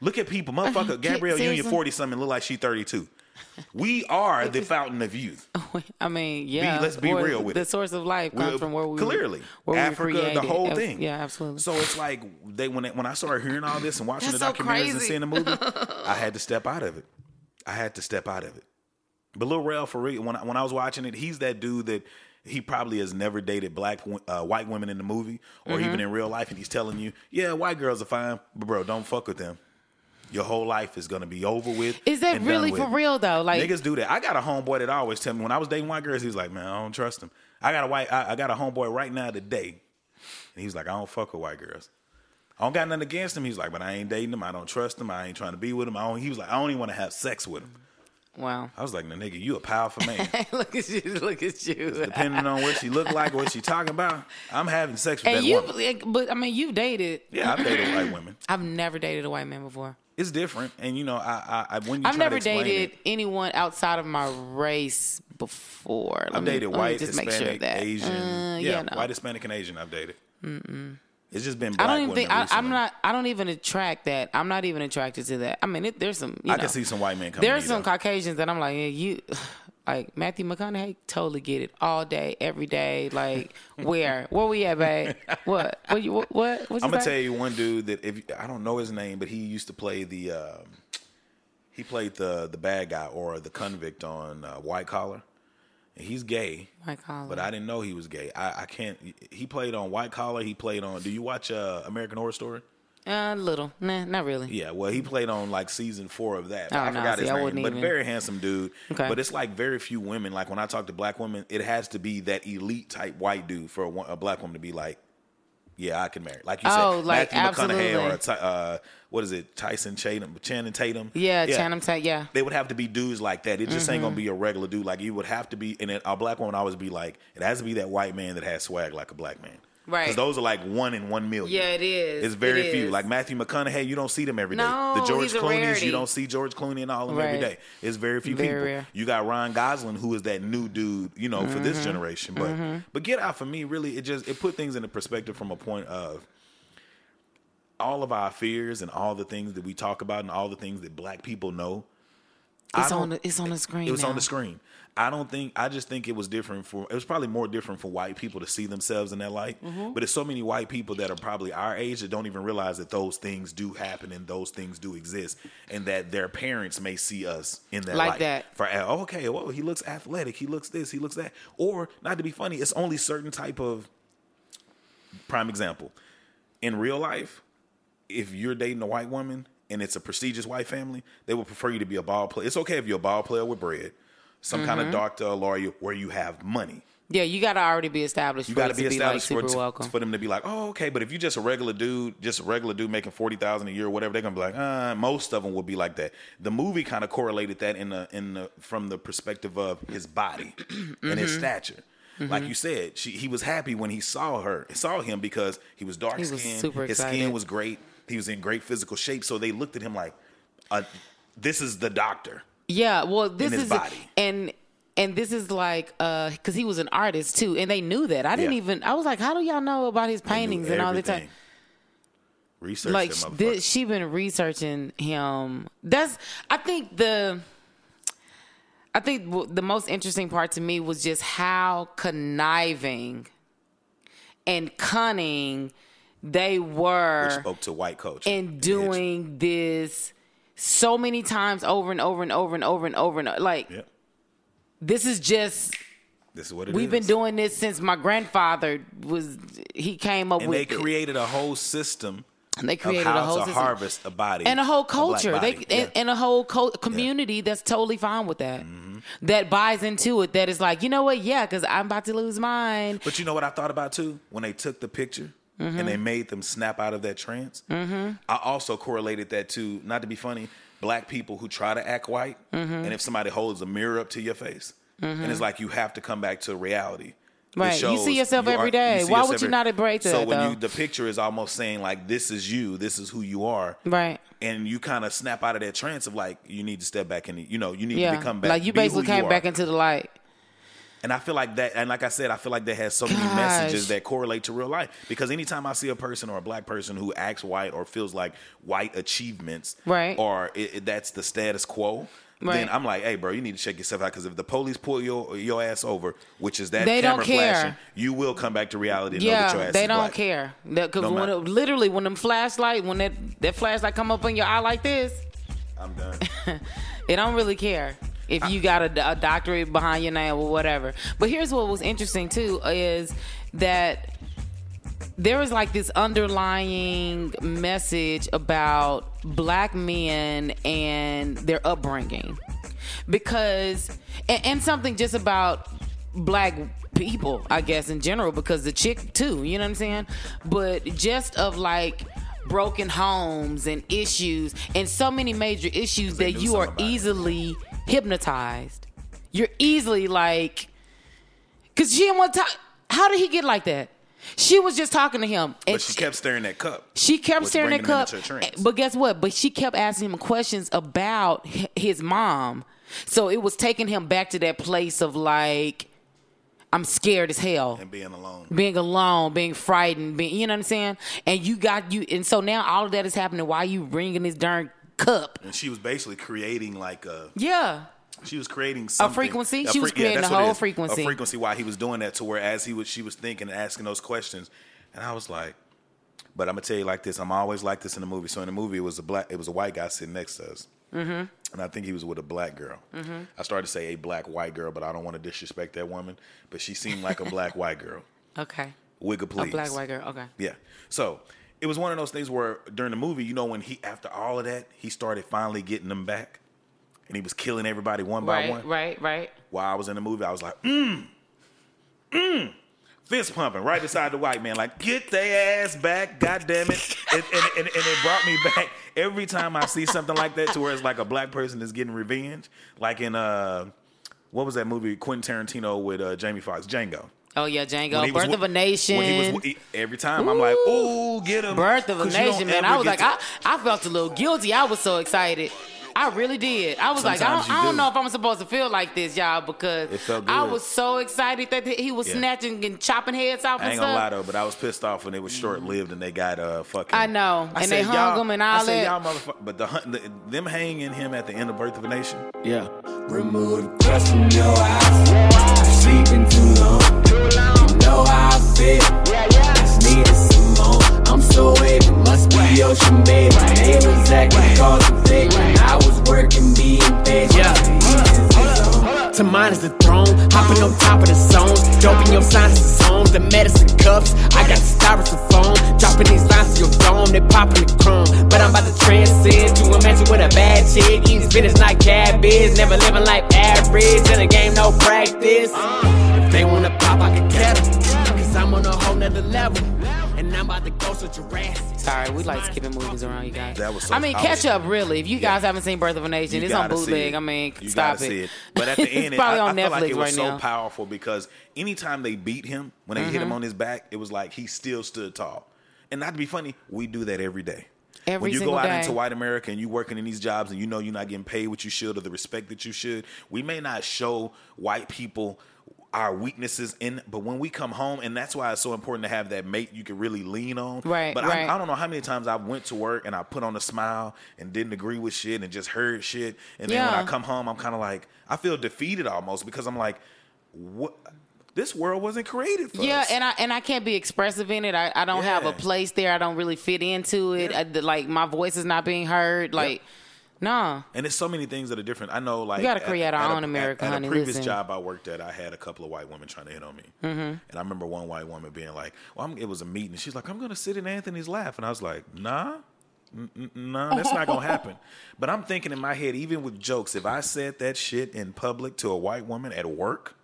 look at people, motherfucker, Gabrielle Union, forty something, look like she thirty two. We are the fountain of youth. *laughs* I mean, yeah. let's be where real with the it. source of life comes from where we clearly where we were the whole thing. Yeah, absolutely. So it's like they when they, when I started hearing all this and watching That's the so documentaries and seeing the movie, *laughs* I had to step out of it. I had to step out of it. But Lil Rel for real, when I, when I was watching it, he's that dude that he probably has never dated black uh, white women in the movie or Mhm. even in real life, and he's telling you, yeah, white girls are fine, but bro, don't fuck with them. Your whole life is gonna be over with. Is that really for real though? Like Niggas do that. I got a homeboy that always tell me when I was dating white girls, he was like, "Man, I don't trust him." I got a white, I, I got a homeboy right now today, and he was like, "I don't fuck with white girls." I don't got nothing against him. He's like, but I ain't dating him. I don't trust him. I ain't trying to be with him. I don't, he was like, I don't even want to have sex with him. wow. I was like, no, nigga, you a powerful man. *laughs* look at you. Look at you. Depending on what she look like, what she talking about, I'm having sex with And that you, woman. but I mean, you've dated. Yeah, I've dated white women. *laughs* I've never dated a white man before. It's different, and you know, I, I, I when you I've try never to explain dated it, anyone outside of my race before. Let I've me- dated white, just make Hispanic, sure that. Asian, Uh, yeah, yeah, no. white, Hispanic, and Asian. I've dated. Mm-mm. It's just been. I don't even women think I, I'm not. I don't even attract that. I'm not even attracted to that. I mean, it, there's some. You I know, can see some white men coming. There's some though. Caucasians that I'm like, yeah, you, like Matthew McConaughey, totally get it all day, every day. Like, where, where we at, babe? What, what, you, what, I'm gonna tell you one dude that if I don't know his name, but he used to play the um, he played the the bad guy or the convict on uh, White Collar. And he's gay, White Collar. but I didn't know he was gay. I, I can't. He played on White Collar. He played on. Do you watch uh, American Horror Story? A little, nah, not really. Yeah, well, he played on like season four of that. Oh, I no, forgot see, his name, but even- very handsome dude. Okay. But it's like very few women. Like when I talk to black women, it has to be that elite type white dude for a, a black woman to be like, yeah, I can marry. Like you Oh, said, like, Matthew McConaughey or absolutely. Uh, what is it, Tyson Tatum, Channing Tatum? Yeah, Channing Tatum. Yeah, They would have to be dudes like that. It just ain't Mhm. gonna be a regular dude. Like you would have to be, and a black woman always be like, it has to be that white man that has swag like a black man. Right. Because those are like one in one million. Yeah, it is. It's very It few. is. Like Matthew McConaughey, you don't see them every day. No, the George he's a Clooney's, rarity. you don't see George Clooney and all of them every Right. day. It's very few Very people. rare. You got Ryan Gosling, who is that new dude, you know, for this Mhm. generation. But Mhm. but Get Out for me, really, it just it put things into perspective from a point of all of our fears and all the things that we talk about and all the things that black people know. It's on the it's on the screen. it was on the screen. I don't think. I just think it was different for. It was probably more different for white people to see themselves in that light. Mhm. But it's so many white people that are probably our age that don't even realize that those things do happen and those things do exist, and that their parents may see us in that Like light. that. For oh, okay, well, he looks athletic. He looks this. He looks that. Or not to be funny, it's only certain type of. Prime example, in real life, if you're dating a white woman and it's a prestigious white family, they would prefer you to be a ball player. It's okay if you're a ball player with bread, some kind of Mhm. doctor or lawyer where you have money. Yeah, you got to already be established. You got to be like, established super for, welcome. for them to be like, oh, okay. But if you're just a regular dude, just a regular dude making forty thousand a year or whatever, they're gonna be like, uh, most of them would be like that. The movie kind of correlated that in the in the from the perspective of his body *clears throat* and his Mhm. stature. Like Mhm. you said, she, he was happy when he saw her, saw him because he was dark skinned. His excited. skin was great. He was in great physical shape. So they looked at him like, uh, "This is the doctor." Yeah, well, this his is body. and and this is like uh because he was an artist too, and they knew that. I didn't Yeah. even. I was like, how do y'all know about his paintings and all the time? Research Like this, she been researching him. That's I think the. I think the most interesting part to me was just how conniving and cunning they were which spoke to white culture. in doing this so many times over and over and over and over and over and over. like Yep. this is just This is what it we've been doing this since my grandfather was he came up and with they it. created a whole system. And they created a whole to system. harvest a body and a whole a culture they body. and, and a whole co- community that's totally fine with that mm-hmm. that buys into it that is like you know what yeah because i'm about to lose mine But you know what I thought about too when they took the picture Mhm. and they made them snap out of that trance. mm-hmm. I also correlated that to not to be funny, black people who try to act white, Mhm. and if somebody holds a mirror up to your face, and it's like you have to come back to reality. It Right. You see yourself you every are- day. you Why would you every- not embrace So that, So when though? you the picture is almost saying like this is you, this is who you are, right and you kind of snap out of that trance of like you need to step back and you know you need yeah to come back. like you basically came are. back into the light And I feel like that, and like I said, I feel like that has so many messages that correlate to real life. Because anytime I see a person or a black person who acts white or feels like white achievements, Right. or it, it- that's the status quo, then I'm like, hey, bro, you need to check yourself out. Because if the police pull your your ass over, which is that They camera flashing, you will come back to reality and know that your yeah ass they don't black. care because No when it, literally when them flashlight when that that flashlight come up in your eye like this I'm done. *laughs* They don't really care if you got a, a doctorate behind your name or whatever. But here's what was interesting too is that there was like this underlying message about black men and their upbringing because and, and something just about black people i guess in general because the chick too you know what i'm saying but just of like broken homes and issues and so many major issues that you are easily it. Hypnotized you're easily like because she didn't want to talk how did he get like that she was just talking to him and But she kept staring at cup. she kept staring at Cup, trance. Eh, but guess what? But she kept asking him questions about his mom. So it was taking him back to that place of like, I'm scared as hell. and being alone. Being alone, being frightened, being, you know what I'm saying? And you got you, and so now all of that is happening while you ringing this darn cup. And she was basically creating like a Yeah. she was creating something, a frequency? She was creating that's a whole frequency. A frequency while he was doing that to where as he was she was thinking and asking those questions. And I was like, but I'm gonna tell you like this, I'm always like this in the movie. So in the movie it was a black it was a white guy sitting next to us. Mm-hmm. And I think he was with a black girl. Mhm. I started to say a black white girl, but I don't want to disrespect that woman. But she seemed like a black white girl. *laughs* Okay. Wigga, A please. black white girl. Okay. Yeah. So it was one of those things where during the movie, you know, when he after all of that, he started finally getting them back, and he was killing everybody one by one. right, right. While I was in the movie, I was like, mm, mm, fist pumping right beside the white man, like get their ass back, god damn it, and, and, and, and it brought me back every time I see something like that to where it's like a black person is getting revenge, like in uh, what was that movie Quentin Tarantino with uh, Jamie Foxx, Django. Oh yeah, When Django, he was Birth of a Nation. when he was wi- every time I'm like, ooh, get him. Birth of a 'Cause Nation, man. I was like, to- I, I felt a little guilty. I was so excited. I really did. I was like, I don't, you I don't do. know if I'm supposed to feel like this, y'all, because It felt I was so excited that he was Yeah. snatching and chopping heads off I and ain't gonna lie though, but I was pissed off when it was short lived and they got uh fucking. I know, and they hung him and I all said, that. y'all motherfucker, but the, the them hanging him at the end of Birth of a Nation. Yeah. Remove the crust from your eyes. Sleeping too long. You know how I feel. Just needed some more. I'm so wavy, must be ocean baby. Was acting causing fake when I was working being paid. Yeah. To mine is the throne, hopping on top of the songs, doping your sinuses songs, the medicine cups. I got the styrofoam, dropping these lines to your dome, they popping the chrome. But I'm about to transcend to a mansion with a bad chick, eating spinach like cabbage, never living like average. In the game, no practice. If they wanna pop, I can catch 'em, Cause I'm on a whole nother level, and I'm about to go so Jurassic. Sorry, we like skipping movies around you guys. That was so- I mean, I catch was- up, really. If you guys haven't seen Birth of a Nation, You it's on bootleg. it. I mean, You stop it. it. But at the *laughs* end, it's it- probably I, on I feel Netflix like it was right so now. powerful because anytime they beat him, when they hit him Mhm. on his back, it was like he still stood tall. And not to be funny, we do that every day. Every when you go out day. into white America and you working in these jobs and you know you're not getting paid what you should or the respect that you should, we may not show white people our weaknesses in, but when we come home, and that's why it's so important to have that mate you can really lean on. Right, But right. I, I don't know how many times I went to work and I put on a smile and didn't agree with shit and just heard shit, and then when I come home, I'm kind of like I feel defeated almost because I'm like, what? This world wasn't created for us. Yeah, us. and I and I can't be expressive in it. I, I don't have a place there. I don't really fit into it. I, like my voice is not being heard. Like, nah. And there's so many things that are different. I know, like gotta create our a- own America, At, at a previous listen. job I worked at, I had a couple of white women trying to hit on me, Mhm. and I remember one white woman being like, "Well, I'm, it was a meeting." She's like, "I'm gonna sit in Anthony's lap," and I was like, "Nah." N- n- Nah, that's not gonna happen. But I'm thinking in my head, even with jokes, if I said that shit in public to a white woman at work,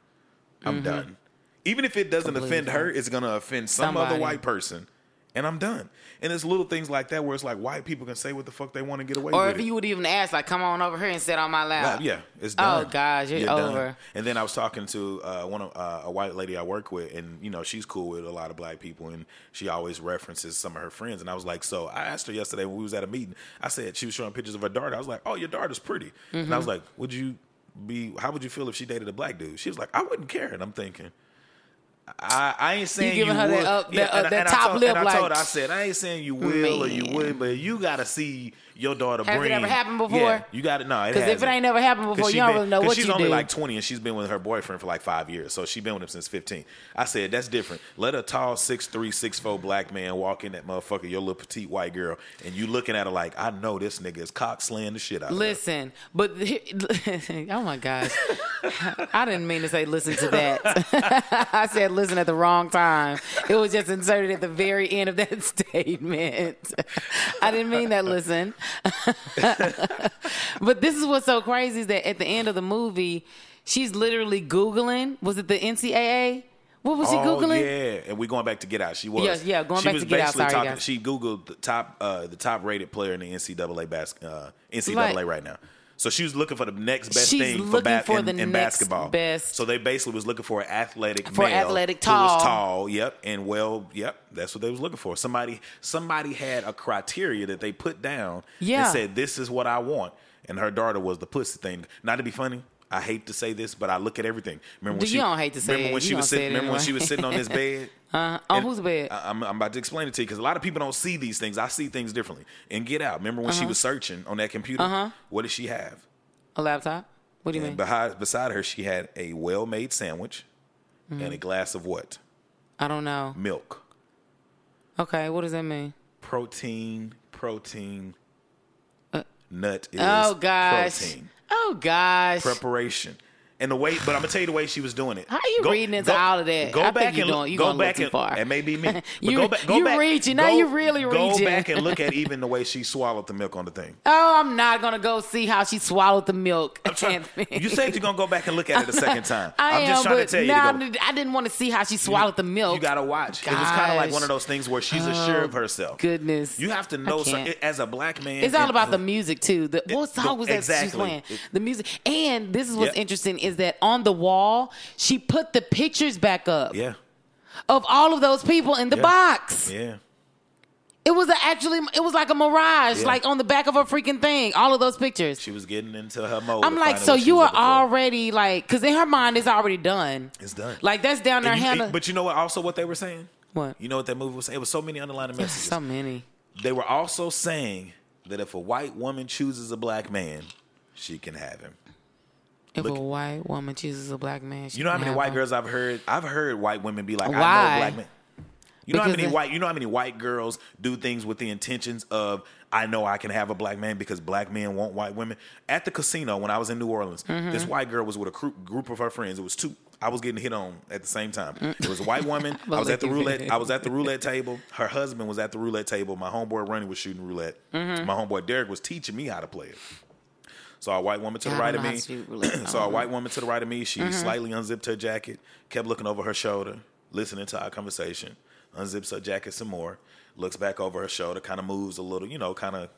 I'm Mhm. done. Even if it doesn't Completely offend her, it's gonna offend some other white person, and I'm done. And it's little things like that where it's like white people can say what the fuck they want to get away Or with. if you would even ask, like, come on over here and sit on my lap. Yeah, yeah, it's Oh, done. gosh, you're done. over. And then I was talking to uh, one of uh, a white lady I work with, and you know she's cool with a lot of black people, and she always references some of her friends. And I was like, so I asked her yesterday when we was at a meeting. I said she was showing pictures of her daughter. I was like, oh, your daughter's pretty. And I was Mhm. like, would you be? How would you feel if she dated a black dude? She was like, I wouldn't care. And I'm thinking. I, I ain't saying you, giving her that would. that, uh, and I- that and I top told, lip and I like, told her, I said, I ain't saying you will or you man. would, but you gotta see, your daughter Has it ever happened before? Yeah, you got it. No, it Because if it ain't never happened before, you don't been- really know what she's you only do. like 20 and she's been with her boyfriend for like five years. So she's been with him since 15. I said, that's different. Let a tall 6'3", 6'4", black man walk in that motherfucker, your little petite white girl, and you looking at her like, I know this nigga is cock slaying the shit out. Listen, but *laughs* oh my gosh, I didn't mean to say listen to that. *laughs* I said listen at the wrong time. It was just inserted at the very end of that *laughs* statement. I didn't mean that. Listen, *laughs* but this is what's so crazy is that at the end of the movie, she's literally googling. Was it the NCAA? What was she oh, googling? Yeah, and we're going back to Get Out. She was. Yes, yeah, going she back was to Get Out. basically Sorry, talking, guys. She googled the top, uh, the top rated player in the NCAA bas- uh, NCAA Like- right now. So she was looking for the next best She's thing for, ba- for in, in basketball. best- So they basically was looking for an athletic For male athletic, who tall. was tall. Yep, and well, yep. That's what they was looking for. Somebody, somebody had a criteria that they put down Yeah. and said, "This is what I want." And her daughter was the pussy thing. Not to be funny. I hate to say this, but I look at everything. Remember when You she? don't hate to say remember it. when You she was sitting? it Remember when she was sitting on this bed? *laughs* Uh, on And whose bed? I- I'm, I'm about to explain it to you because a lot of people don't see these things. I see things differently. And Get Out. Remember when she Uh-huh. was searching on that computer? Uh-huh. What did she have? A laptop? What do you And mean? behind, beside her, she had a well-made sandwich Mm-hmm. and a glass of what? I don't know. Milk. Okay, what does that mean? Protein. Protein. Nut is Uh, oh gosh. protein. Oh gosh. Preparation. And the way, but I'm gonna tell you the way she was doing it. How you reading into all of that? Go I back you and doing- you go going a little back too and far. That may be me. *laughs* You- go back. Go you back. reaching. Now you really Go back and look at *laughs* even the way she swallowed the milk on the thing. Oh, I'm not gonna go see how she swallowed the milk. *laughs* You said you're gonna go back and look at it a second time. I am just trying but to tell you. now to go, I didn't want to see how she swallowed the milk. you gotta watch. It was kind of like one of those things where she's Oh, assured of herself. Goodness, You have to know so, can't. as a black man. It's all about the music too. The, what song was that she's playing? The music. And this is what's interesting is that on the wall she put the pictures back up Yeah, of all of those people in the Yeah. box. yeah. It was a, actually it was like a mirage, Yeah. like on the back of a freaking thing. All of those pictures. She was getting into her mode. I'm like, so you are already like, because in her mind it's already done. It's done. Like that's down there, Hannah. but you know what? Also, what they were saying. What? You know what that movie was saying? It was so many underlying *sighs* messages. so many. They were also saying that if a white woman chooses a black man, she can have him. If Look- a white woman chooses a black man, You know how many white him. girls I've heard? I've heard white women be like, "I Why? know black men." You know how many they- white? You know how many white girls do things with the intentions of, "I know I can have a black man because black men want white women." At the casino when I was in New Orleans, Mm-hmm. this white girl was with a group of her friends. It was two. I was getting hit on at the same time. It was a white woman. *laughs* I was at the roulette. I was at the roulette table. Her husband was at the roulette table. My homeboy Ronnie was shooting roulette. Mm-hmm. My homeboy Derek was teaching me how to play it. Saw a white woman to the right of me. how to shoot roulette. I Saw a white woman to the right of me. She Mm-hmm. slightly unzipped her jacket, kept looking over her shoulder, listening to our conversation, unzips her jacket some more, looks back over her shoulder, kind of moves a little, you know, kind of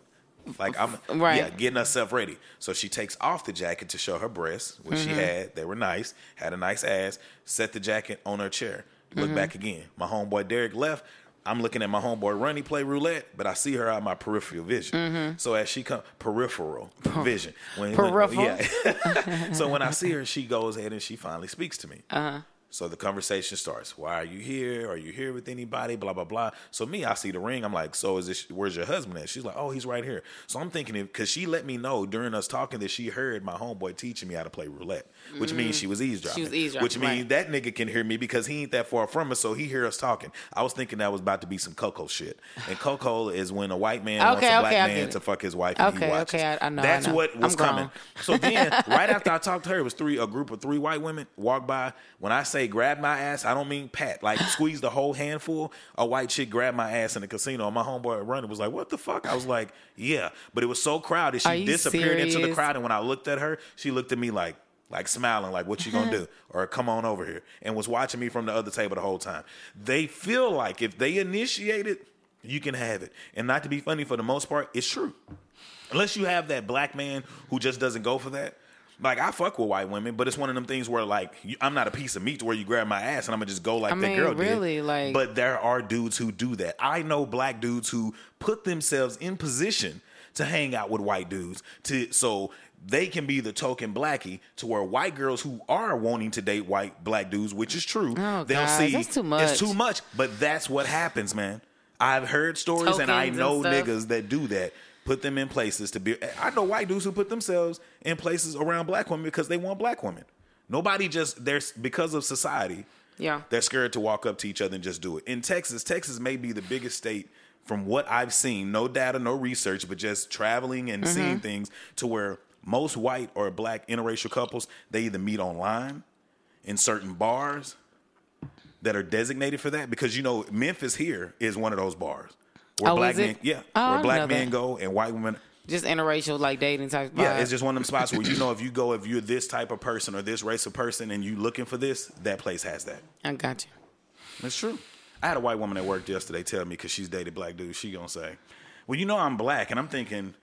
like I'm Right. yeah, getting herself ready. So she takes off the jacket to show her breasts, which Mm-hmm. she had. They were nice, had a nice ass, set the jacket on her chair, look Mm-hmm. back again. My homeboy Derek left. I'm looking at my homeboy Ronnie play roulette, but I see her out my peripheral vision. So as she come peripheral vision, when, when- Peripheral? yeah. *laughs* so when I *laughs* see her, she goes ahead and she finally speaks to me. Uh-huh. So the conversation starts. Why are you here? Are you here with anybody? Blah blah blah. So me, I see the ring. I'm like, so is this? Where's your husband at? She's like, oh, he's right here. So I'm thinking, because she let me know during us talking that she heard my homeboy teaching me how to play roulette, which means she was eavesdropping. Mm. She was eavesdropping, Which means right. that nigga can hear me because he ain't that far from us, so he hear us talking. I was thinking that was about to be some Coco shit, and Coco is when a white man wants Okay, a black okay, man to fuck his wife. And he Okay, watches. okay, I- I know, I That's know. what was I'm grown. coming. So then, right *laughs* after I talked to her, it was three a group of three white women walked by. When I say grab my ass, I don't mean pat. Like squeeze the whole handful. A white chick grabbed my ass in the casino. And my homeboy Ronnie was like, "What the fuck?" I was like, "Yeah," but it was so crowded. She disappeared into the crowd, and when I looked at her, she looked at me like. Like smiling, like what you gonna do, *laughs* or come on over here, and was watching me from the other table the whole time. They feel like if they initiate it, you can have it, and not to be funny for the most part, it's true unless you have that black man who just doesn't go for that. Like I fuck with white women, but it's one of them things where like you, I'm not a piece of meat to where you grab my ass and I'm gonna just go like I that mean, girl really, did. like- but there are dudes who do that. I know black dudes who put themselves in position to hang out with white dudes to so they can be the token blackie to where white girls who are wanting to date white black dudes, which is true, Oh, they'll God, see that's too much. it's too much. But that's what happens, man. I've heard stories and I Tokens and know niggas that do that. Put them in places to be. I know white dudes who put themselves in places around black women because they want black women. Nobody just there's because of society. Yeah. They're scared to walk up to each other and just do it. In Texas, Texas may be the biggest state from what I've seen, no data, no research, but just traveling and mm-hmm. seeing things to where most white or black interracial couples, they either meet online in certain bars that are designated for that because you know Memphis here is one of those bars where Oh, black men yeah, Oh, where black men that. go and white women Just interracial, like dating type. yeah, vibe. it's just one of them spots where you know *laughs* if you go if you're this type of person or this race of person and you looking for this, that place has that. I got you. That's true. I had a white woman at work yesterday tell me because she's dated black dudes. She gonna say, "Well, you know I'm black," and I'm thinking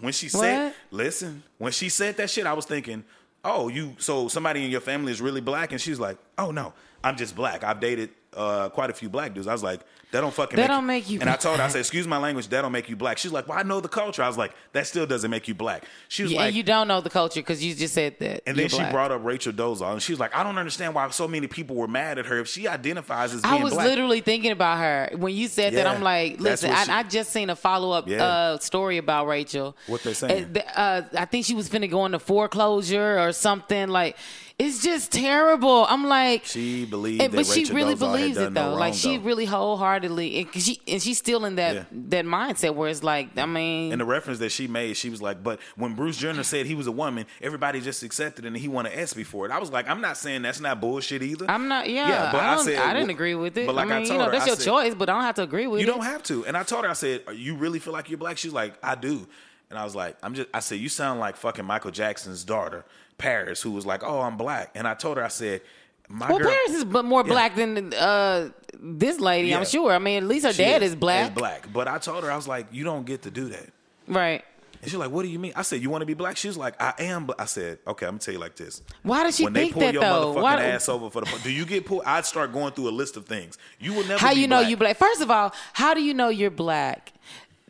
when she said, What? "Listen," when she said that shit, I was thinking, "Oh, you so somebody in your family is really black?" And she's like, "Oh no, I'm just black. I've dated uh, quite a few black dudes." I was like, "That don't fucking That make don't make you And I told her, I *laughs* said, "Excuse my language. That don't make you black." She's like, "Well, I know the culture." I was like, "That still doesn't make you black." She was Yeah, like, you don't know the culture because you just said that. and then she black. brought up Rachel Dolezal, and she was like, "I don't understand why so many people were mad at her if she identifies as being I was black." literally thinking about her when you said that. I'm like, listen, what she- I, I just seen a follow up Yeah. uh, story about Rachel. What they saying? Uh, I think she was finna go into foreclosure or something. Like, it's just terrible. I'm like, She that but she really believes it no though. wrong, like, she though. really wholeheartedly, and she and she's still in that Yeah. that mindset where it's like, I mean, And the reference that she made, she was like, "But when Bruce Jenner said he was a woman, everybody just accepted it, and he won an ESPY for it." I was like, "I'm not saying that's not bullshit either." I'm not. Yeah, Yeah, but I, I said- I didn't agree with it. but like I I mean, told you know, her, that's I your said- choice, but I don't have to agree with you it. don't have to. And I told her, I said, "You really feel like you're black?" She's like, "I do." And I was like, "I'm just," I said, "You sound like fucking Michael Jackson's daughter, Paris, who was like, oh, I'm black." And I told her, I said, "My Well, girl." Paris is b- more black than uh, this lady, Yeah. I'm sure. I mean, at least her She dad is, black. Is black. But I told her, I was like, "You don't get to do that." Right. And she's like, "What do you mean?" I said, "You want to be black?" She was like, "I am." But I said, "Okay, I'm gonna tell you like this." Why does she when think they pull that your though? motherfucking Why, ass over for the, do you get pulled? I'd start going through a list of things. You will never. how you know black. you black? First of all, how do you know you're black?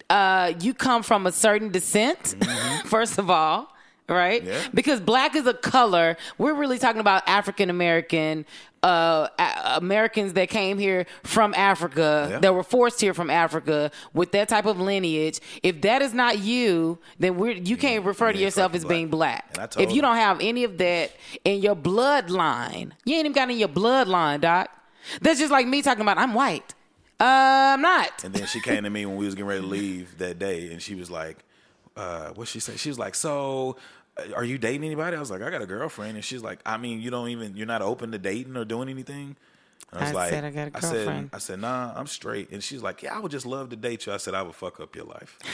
Uh, you come from a certain descent. *laughs* First of all. Right. Yeah. because black is a color. We're really talking about African American uh, a- Americans that came here from Africa, Yeah. that were forced here from Africa with that type of lineage. If that is not you, then we're you can't refer to ain't yourself as being black. I told If you her. don't have any of that in your bloodline, you ain't even got in your bloodline, doc. That's just like me talking about I'm white. Uh, I'm not. And then she came to me when we was getting ready to leave that day, and she was like, uh, "What she say?" She was like, "So, are you dating anybody?" I was like, "I got a girlfriend," and she's like, "I mean, you don't even you're not open to dating or doing anything." And I was I like, said I got a said, girlfriend. I said, "Nah, I'm straight." And she's like, "Yeah, I would just love to date you." I said, "I would fuck up your life." *laughs*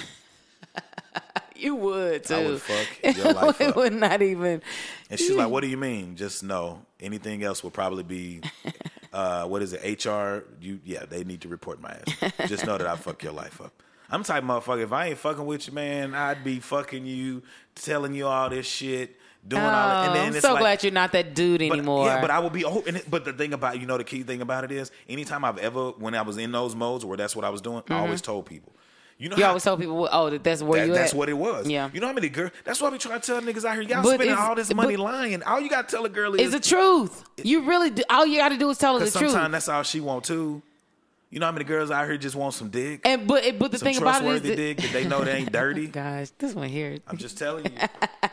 You would too. I would fuck *laughs* your life it up. would not even. And she's like, "What do you mean?" Just no. Anything else would probably be, *laughs* uh, what is it? HR? You yeah, they need to report my ass. Just know that I fuck your life up. I'm type of motherfucker. If I ain't fucking with you, man, I'd be fucking you, telling you all this shit, doing all that. And Oh, then I'm so like, glad you're not that dude but, anymore. Yeah, but I will be. Oh, and it, but the thing about you know the key thing about it is, anytime I've ever when I was in those modes where that's what I was doing, I always told people. You know, Mm-hmm. you how- always tell people, oh, that that's where that- you that's at. what it was. Yeah. You know how many girls? That's why we try to tell niggas out here, y'all But spending all this money lying. All you got to tell a girl is It's the truth. You really do. All you got to do is tell her the Because truth. sometimes that's all she want too. You know how many girls out here just want some dick? And but but the some thing about it is, trustworthy that, dick that they know they ain't *laughs* dirty. Guys, this one here. I'm just telling you.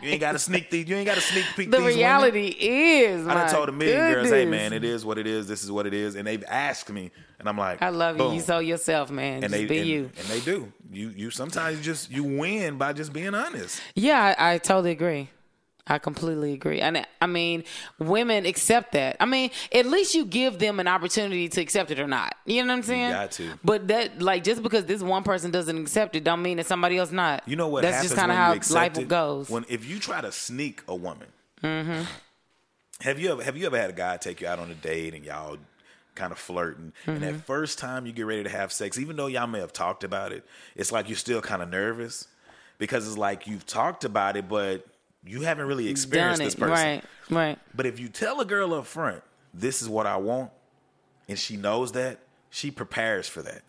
You ain't got to sneak these. You ain't got to sneak peek The these women. reality is, I done told a million girls, hey man, it is what it is. This is what it is. And they've asked me, and I'm like, I love you. boom. You so yourself, man. and Just they be and, you. and they do. You you sometimes just you win by just being honest. Yeah, I, I totally agree. I completely agree. And I mean, women accept that. I mean, at least you give them an opportunity to accept it or not. You know what I'm saying? got to. But that, like, just because this one person doesn't accept it, don't mean that somebody else not. You know what That's happens just kind of how life it? goes. When if you try to sneak a woman, Mm-hmm. have you ever have you ever had a guy take you out on a date and y'all kind of flirting, and Mm-hmm. that first time you get ready to have sex, even though y'all may have talked about it, it's like you're still kind of nervous because it's like you've talked about it, but you haven't really experienced this person. Right, right. But if you tell a girl up front, this is what I want, and she knows that, she prepares for that.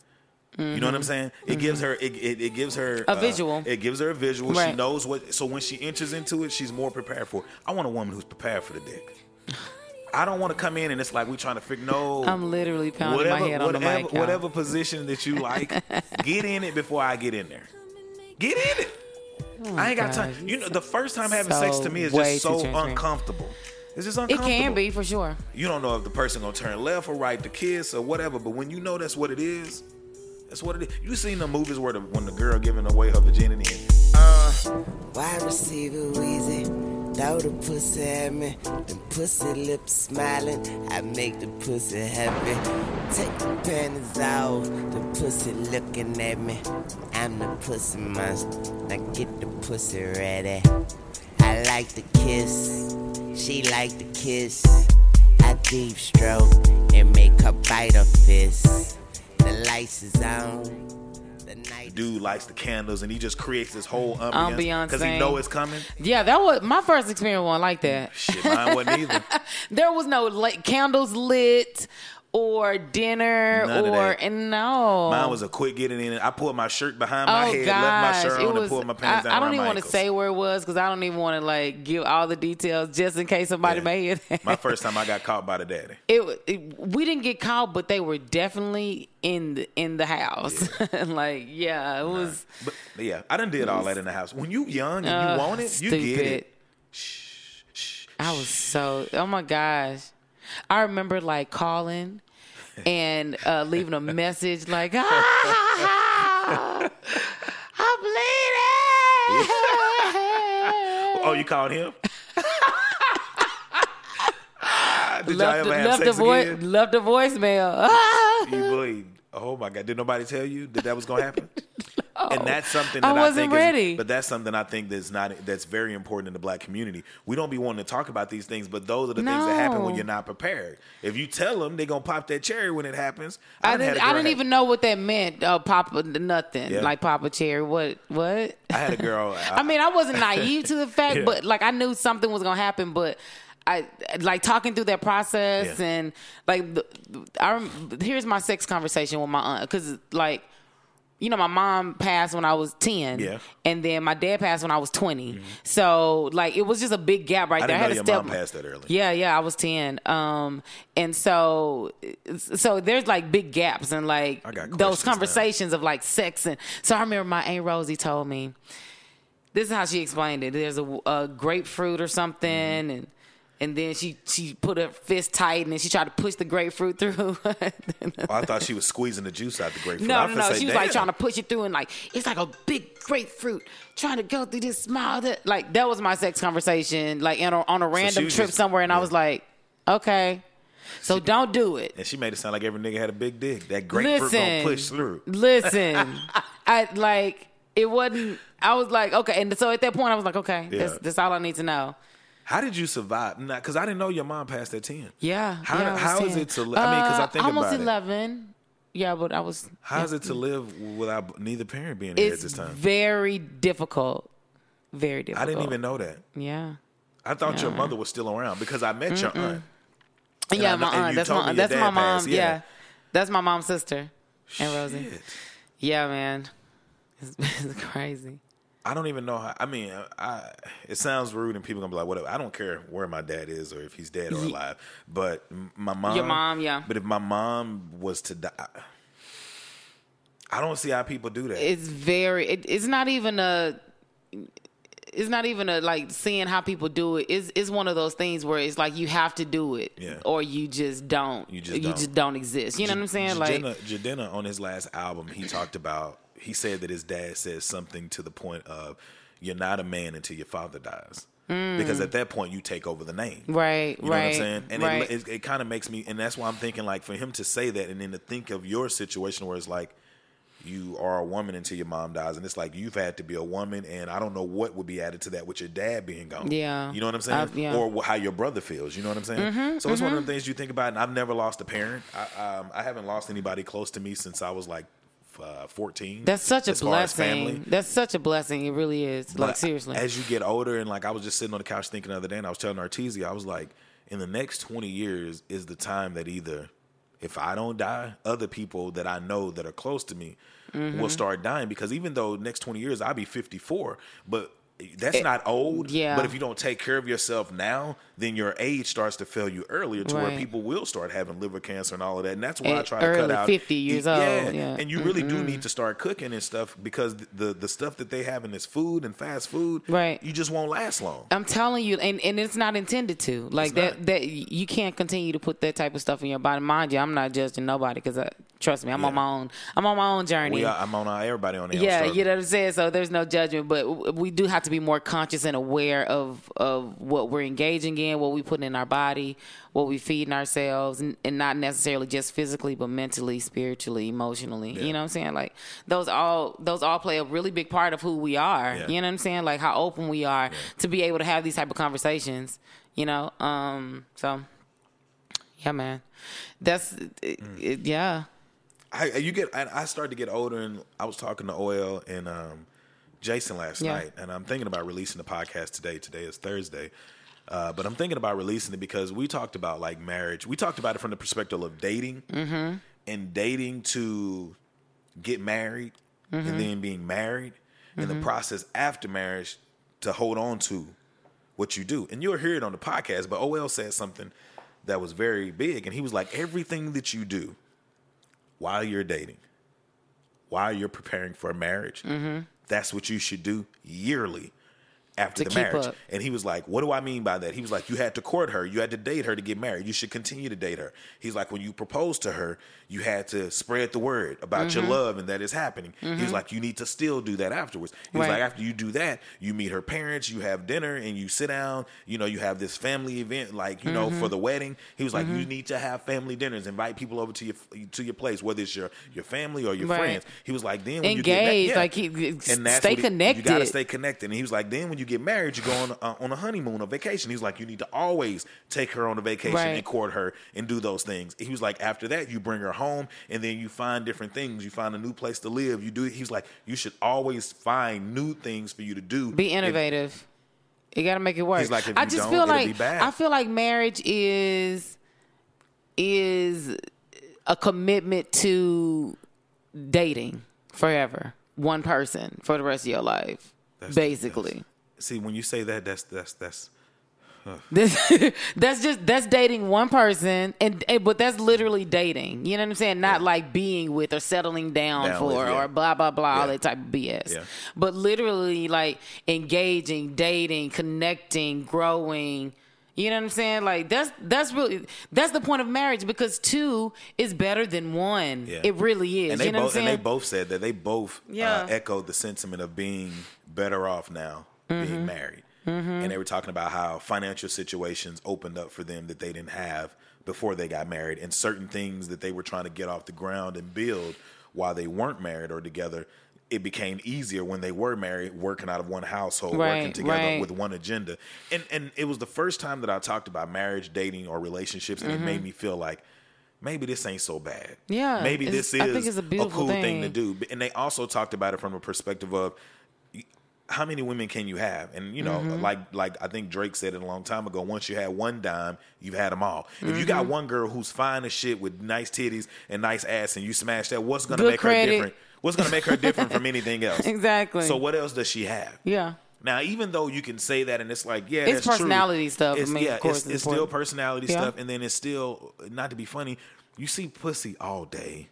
You know what I'm saying? It gives her it, it, it gives her Mm-hmm. A uh, visual. It gives her a visual. She knows what. So when she enters into it, she's more prepared for it. I want a woman who's prepared for the dick. I don't want to come in and it's like we trying to figure. No, I'm literally pounding whatever, my head on the mic. y'all. whatever position that you like, *laughs* get in it before I get in there. Get in it. I ain't got gosh, time. You know, the first time having sex to me is just so uncomfortable. It's just uncomfortable. It can be for sure. You don't know if the person gonna turn left or right to kiss or whatever, but when you know that's what it is, that's what it is. You seen the movies where the when the girl giving away her virginity and Uh, wide receiver Weezy. Throw the pussy at me. The pussy lips smiling. I make the pussy happy. Take the panties off. The pussy looking at me. I'm the pussy monster. Now get the pussy ready. I like the kiss. She like the kiss. I deep stroke and make her bite her fist. The lights is on. The dude lights the candles and he just creates this whole ambiance because he know it's coming. Yeah, that was my first experience. One like that. Shit, mine wasn't either. *laughs* there was no like candles lit or dinner None or and no. Mine was a quick getting in. I pulled my shirt behind my oh head, gosh, left my shirt it on, was. and pulled my pants I, down I don't even want to say where it was because I don't even want to like give all the details just in case somebody Yeah. may hear that. My first time I got caught by the daddy. it, it we didn't get caught, but they were definitely in the in the house. *laughs* like yeah, it was. But yeah, I done did all that in the house. When you young and uh, you want it, you get it. stupid. I was so oh my gosh. I remember like calling and uh, leaving a message like ah, I'm bleeding. Oh, you called him? *laughs* Did y'all left, ever the, have left, the sex voi- again? left a voicemail. *laughs* You bleed. Oh my god! Did nobody tell you that that was gonna happen? And that's something I that I, wasn't think ready. is, but that's something I think that's not that's very important in the black community. We don't be wanting to talk about these things, but those are the things that happen when you're not prepared. If you tell them, they're gonna pop that cherry when it happens. I had didn't. a I didn't have- even know what that meant. Uh, Papa nothing Yeah. like Papa Cherry. What? What? I had a girl. *laughs* I mean, I wasn't naive to the fact, *laughs* Yeah. but like I knew something was gonna happen. But I like talking through that process Yeah. and like the, I here's my sex conversation with my aunt because like you know my mom passed when I was ten, Yeah. and then my dad passed when I was 20 So like it was just a big gap right I there. I know had your step. mom passed that early. Yeah, yeah, I was ten. Um, and so, so there's like big gaps and like those questions now. conversations of like sex and so I remember my aunt Rosie told me this is how she explained it. There's a, a grapefruit or something, Mm-hmm. and and then she she put her fist tight and then she tried to push the grapefruit *laughs* through. Oh, I thought she was squeezing the juice out the grapefruit. no, no, no. say, She was like trying to push it through and like it's like a big grapefruit trying to go through this small. That like that was my sex conversation like in a, on a random was trip just- somewhere, and I was like, okay, so don't do it. And she made it sound like every nigga had a big dick. That grapefruit Listen, gonna push through. Listen, *laughs* I like it wasn't. I was like, okay, and so at that point, I was like, okay, Yeah. that's, that's all I need to know. How did you survive? Because I didn't know your mom passed at ten. Yeah. How- yeah, how is it to li- I mean, because I Uh, think almost about it. eleven. Yeah, but I was. How is it to live without neither parent being here at this time? very difficult. Very difficult. I didn't even know that. Yeah. I thought your mother was still around because I met your aunt. And yeah, I my aunt. That's my that's my mom. yeah. yeah. that's my mom's sister, and Rosie. Shit. Yeah, man, it's, *laughs* it's crazy. I don't even know how. I mean, I, it sounds rude, and people gonna be like, "Whatever." I don't care where my dad is or if he's dead or alive. But my mom, Your mom, yeah. But if my mom was to die, I don't see how people do that. It's very. It, it's not even a. It's not even a like seeing how people do it. It's it's one of those things where it's like you have to do it, Yeah. or you just don't. You just you don't. just don't exist. You know what I'm saying? Like Jadena, Jadena on his last album, he talked about. He said that his dad said something to the point of, "You're not a man until your father dies." Because at that point, you take over the name. Mm. Right, You know right, what I'm saying? And right. it, it, it kind of makes me, and that's why I'm thinking like for him to say that, and then to think of your situation where it's like you are a woman until your mom dies, and it's like you've had to be a woman, and I don't know what would be added to that with your dad being gone. Yeah. you know what I'm saying, I've- yeah. or how your brother feels. You know what I'm saying? Mhm, so it's one mhm. of the things you think about. And I've never lost a parent. I, um, I haven't lost anybody close to me since I was like uh, 14. that's such a blessing. That's such a blessing. It really is. like seriously. As you get older, and like I was just sitting on the couch thinking the other day, and I was telling Artesia, I was like, in the next 20 years is the time that either if I don't die, other people that I know that are close to me will Mhm. start dying because even though next 20 years I'll be 54, but that's It- not old. yeah. But if you don't take care of yourself now, then your age starts to fail you earlier to where people will start having liver cancer and all of that. And that's why I try to cut early out 50 years old, yeah. And you really do need to start cooking and stuff because the the stuff that they have in this food and fast food, Right. You just won't last long. I'm telling you, and, and it's not intended to. Like It's that, not. that you can't continue to put that type of stuff in your body. Mind you, I'm not judging nobody because I trust me, I'm on my own. I'm on my own journey. We are, I'm on uh, everybody on the yeah, you know what I'm saying. So there's no judgment, but we do have to be more conscious and aware of of what we're engaging in, what we put in our body, what we feeding ourselves, and, and not necessarily just physically, but mentally, spiritually, emotionally. You know what I'm saying? Like those all those all play a really big part of who we are. Yeah. You know what I'm saying? Like how open we are to be able to have these type of conversations. You know, um, so yeah, man, that's it, it, yeah. I, you get. I, I started to get older, and I was talking to OL and um, Jason last Yeah. night, and I'm thinking about releasing the podcast today. Today is Thursday, uh, but I'm thinking about releasing it because we talked about like marriage. We talked about it from the perspective of dating Mm-hmm. and dating to get married, Mhm. and then being married, and the Mhm. process after marriage to hold on to what you do. And you'll hear it on the podcast, but OL said something that was very big, and he was like, everything that you do while you're dating, while you're preparing for a marriage, Mm-hmm. That's what you should do yearly after To the marriage. up. And he was like, What do I mean by that? He was like, You had to court her. You had to date her to get married. You should continue to date her. He's like, When you proposed to her, you had to spread the word about your Mhm. love and that is happening. He was Mhm. like, You need to still do that afterwards. He was like, After you do that, you meet her parents, you have dinner, and you sit down. You know, you have this family event, like, you know, Mhm. for the wedding. He was like, You Mhm. need to have family dinners, invite people over to your to your place, whether it's your, your family or your Right. friends. He was like, Then when you get Engaged, married, like, he- and stay he- You gotta stay connected. And he was like, then when you get married, you go on uh, on a honeymoon a vacation. He's like, you need to always take her on a vacation Right. and court her and do those things. He was like, after that, you bring her home and then you find different things. You find a new place to live. You do. He was like, you should always find new things for you to do. Be If- innovative. you got to make it work. He's like, if I you just don't, feel like. I feel like marriage is is a commitment to dating forever, one person for the rest of your life, That's- basically. See, when you say that, that's that's that's. huh. This, *laughs* that's just that's dating one person, and, and but that's literally dating. You know what I'm saying? Not like being with or settling down, Down for with, yeah. or blah blah blah, all that type of BS. Yeah. But literally, like engaging, dating, connecting, growing. You know what I'm saying? Like that's that's really that's the point of marriage because two is better than one. Yeah. It really is. And they you know both what I'm and they both said that they both Yeah. uh, echoed the sentiment of being better off now being Mhm. married. Mhm. And they were talking about how financial situations opened up for them that they didn't have before they got married, and certain things that they were trying to get off the ground and build while they weren't married or together. It became easier when they were married, working out of one household, working together right. with one agenda. And and it was the first time that I talked about marriage, dating, or relationships, and it Mhm. made me feel like maybe this ain't so bad. Yeah, maybe this is I think it's a beautiful cool thing. thing. to do. And they also talked about it from a perspective of how many women can you have? And you know, Mhm. like like I think Drake said it a long time ago. Once you had one dime, you've had them all. If you got Mhm. one girl who's fine as shit with nice titties and nice ass, and you smash that, what's gonna Good make credit. her different? What's gonna make her different from anything *laughs* else? Exactly. So what else does she have? yeah. Now, even though you can say that, and it's like, yeah, It's that's true. personality stuff. I mean, yeah, of course, it's, it's it's still personality Yeah. stuff, and then it's still not to be funny. You see pussy all day.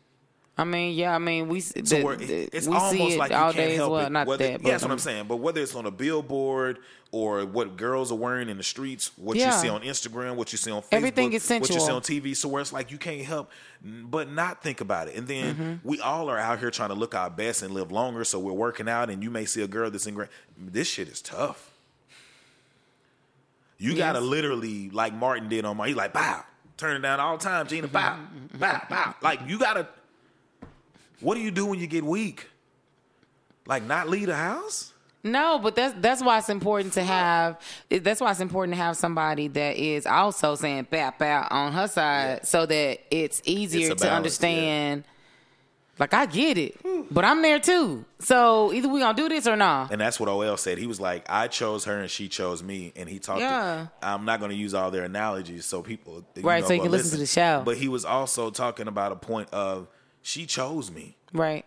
I mean, yeah. I mean, we So the- the- it's we almost see it like you all can't day as help well. it. Not Whether- that, yeah, that's what I'm saying. But whether it's on a billboard or what girls are wearing in the streets, what Yeah. you see on Instagram, what you see on Facebook, Everything is what you see on TV, so where it's like you can't help but not think about it. And then Mm-hmm. we all are out here trying to look our best and live longer, so we're working out, and you may see a girl that's in great. This shit is tough. You gotta literally, like Martin did on my, he's like, bow, turn it down all the time, Gina, bow, bow, bow. Like you gotta. What do you do when you get weak? Like not leave the house? No, but that's that's why it's important to have. That's why it's important to have somebody that is also saying "bap bap" on her side, so that it's easier It's to balance, yeah. understand. Like I get it, but I'm there too. So either we gonna do this or not. And that's what OL said. He was like, I chose her and she chose me. And he talked. Yeah. I'm not going to use all their analogies so people. Right, know, so you can listen to the show. But he was also talking about a point of she chose me. Right.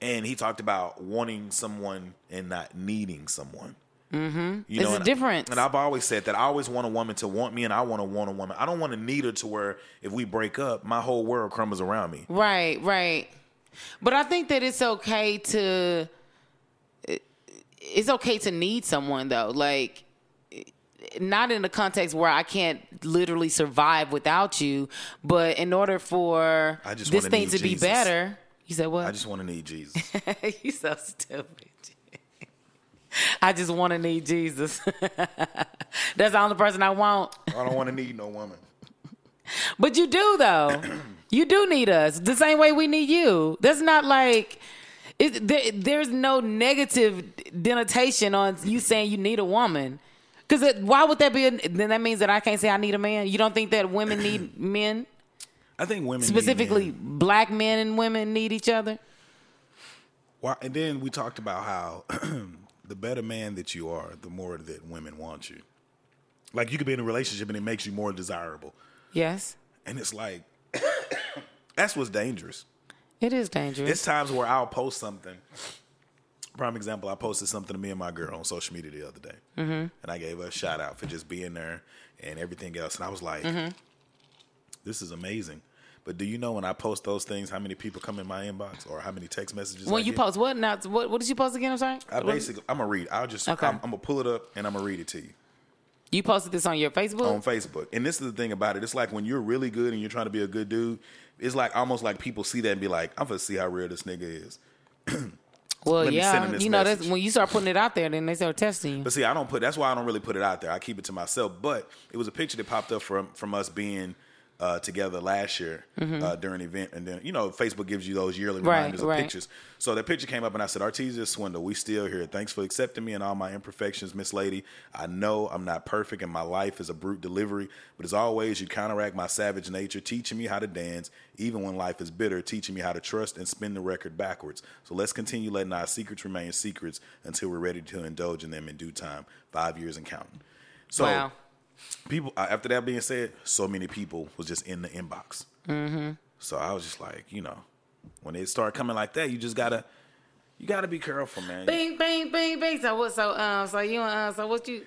And he talked about wanting someone and not needing someone. Mm-hmm. You It's know, a and- difference. And I've always said that I always want a woman to want me, and I want to want a woman. I don't want to need her to where if we break up, my whole world crumbles around me. Right, right. But I think that it's okay to it's okay to need someone though. Like not in the context where I can't literally survive without you, but in order for this thing to be better. You said what? I just want to need Jesus. *laughs* you so stupid. I just want to need Jesus. *laughs* That's the only person I want. I don't want to need no woman. *laughs* But you do though. *clears throat* you do need us the same way we need you. That's not like it, there, there's no negative denotation on you saying you need a woman. Because why would that be? A, then that means that I can't say I need a man. You don't think that women need *coughs* men? I think women need Specifically, men. black men and women need each other. Why, and then we talked about how *clears throat* the better man that you are, the more that women want you. Like you could be in a relationship and it makes you more desirable. Yes, And it's like *coughs* that's what's dangerous. it is dangerous. It's times where I'll post something. Prime example, I posted something to me and my girl on social media the other day. Mhm. And I gave her a shout out for just being there and everything else. And I was like, Mhm. this is amazing. But do you know when I post those things, how many people come in my inbox or how many text messages? when I you get? post what? Now, what, what did you post again? I'm sorry. I basically, I'm gonna read. I'll just, Okay. I'm, I'm gonna pull it up and I'm gonna read it to you You posted this on your Facebook. on Facebook. And this is the thing about it. It's like when you're really good and you're trying to be a good dude. It's like almost like people see that and be like, I'm gonna see how real this nigga is. *clears throat* well, let me send him yeah, you know that's when you start putting it out there, then they start testing you. But see, I don't put. That's why I don't really put it out there. I keep it to myself. But it was a picture that popped up from from us being uh, together last year Mhm. uh, during an event, and then you know Facebook gives you those yearly Right, reminders of right. pictures. So that picture came up, and I said, "Artesia Swindle, we still here. Thanks for accepting me and all my imperfections, Miss Lady. I know I'm not perfect, and my life is a brute delivery. But as always, you counteract my savage nature, teaching me how to dance, even when life is bitter, teaching me how to trust and spin the record backwards. So let's continue letting our secrets remain secrets until we're ready to indulge in them in due time. Five years and counting. So Wow. People, uh, after that being said, so many people was just in the inbox. Mm-hmm. So I was just like, you know, when it started coming like that, you just gotta, you gotta be careful, man. Bing, bing, bing, bing. So what? So um, so you uh, so what you?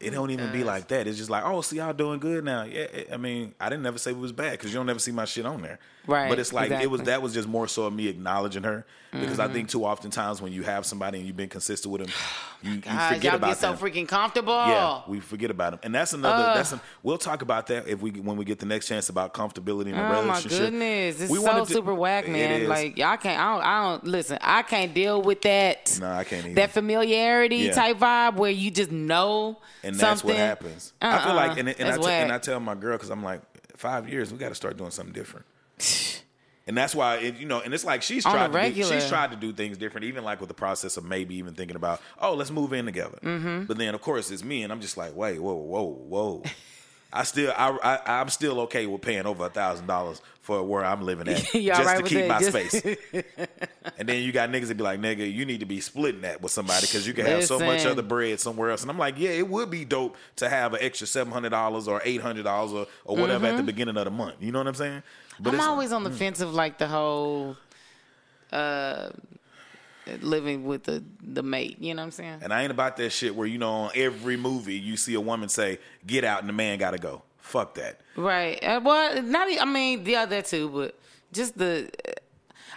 It don't even be like that. It's just like, oh, see y'all doing good now. Yeah, I mean, I didn't never say it was bad because you don't never see my shit on there. Right, But it's like it was that was just more so of me acknowledging her because I Mhm. think too often times when you have somebody and you've been consistent with them, *sighs* you, you God, forget y'all about get so them. freaking comfortable. Yeah, we forget about them, and that's another. Ugh. that's a, we'll talk about that if we when we get the next chance about comfortability in a Oh my relationship. goodness, it's We so to- super whack, man. Like y'all can't. I don't, I don't listen. I can't deal with that. no, I can't either. That familiarity Yeah. type vibe where you just know and that's something. what happens. I feel Uh-uh. like, and, and, I t- and. I tell my girl because I'm like, five years, we got to start doing something different. And that's why it, you know, and it's like she's tried to do, she's tried to do things different, even like with the process of maybe even thinking about, oh, let's move in together. Mm-hmm. But then of course it's me, and I'm just like, wait, whoa, whoa, whoa. I still, I, I, I'm still okay with paying over a thousand dollars for where I'm living at, *laughs* just alright to keep that? my Just- space. *laughs* and then you got niggas that be like, nigga, you need to be splitting that with somebody because you can have so much other bread somewhere else. And I'm like, yeah, it would be dope to have an extra seven hundred dollars or eight hundred dollars or, or whatever at the Mhm. beginning of the month. You know what I'm saying? But I'm always on the mm. fence of like the whole uh living with the the mate. You know what I'm saying? And I ain't about that shit where you know on every movie you see a woman say, "Get out," and the man got to go. Fuck that. Right. Uh, well, not. I mean, yeah, that too, but just the.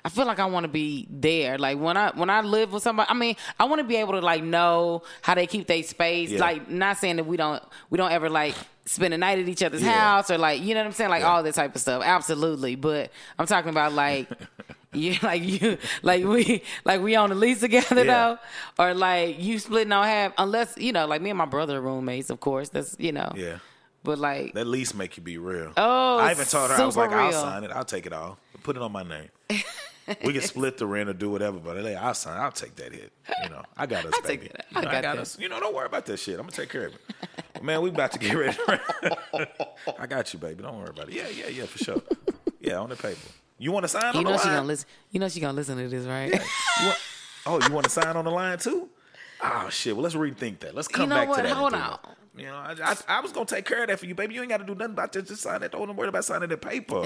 I feel like I want to be there. Like when I when I live with somebody, I mean, I want to be able to like know how they keep their space. Yeah. Like, not saying that we don't we don't ever like spend a night at each other's Yeah. house or like you know what I'm saying, like all that type of stuff. Absolutely, but I'm talking about like. *laughs* You like you like we like we on the lease together Yeah. though, or like you splitting on half. Unless you know, like me and my brother are roommates, of course. That's you know. Yeah. But like, That lease make you be real. Oh, I even told her I was like, I'll sign it. I'll take it all. Put it on my name. *laughs* *laughs* we can split the rent or do whatever, but hey, I'll sign. I'll take that hit. You know, I got us, *laughs* take baby. that. You I know, I got got us. You know, don't worry about that shit. I'm gonna take care of it. Man, we about to get ready. *laughs* I got you, baby. Don't worry about it. Yeah, yeah, yeah, for sure. Yeah, on the paper. You want to sign you on know the she line? gonna listen. You know she gonna listen to this, right? You want- oh, you want to sign on the line too? Oh shit. Well, let's rethink that. Let's come know back what? to that. Hold on. You know, I, I, I was gonna take care of that for you, baby. You ain't got to do nothing about this. Just sign that. Don't worry about signing that paper.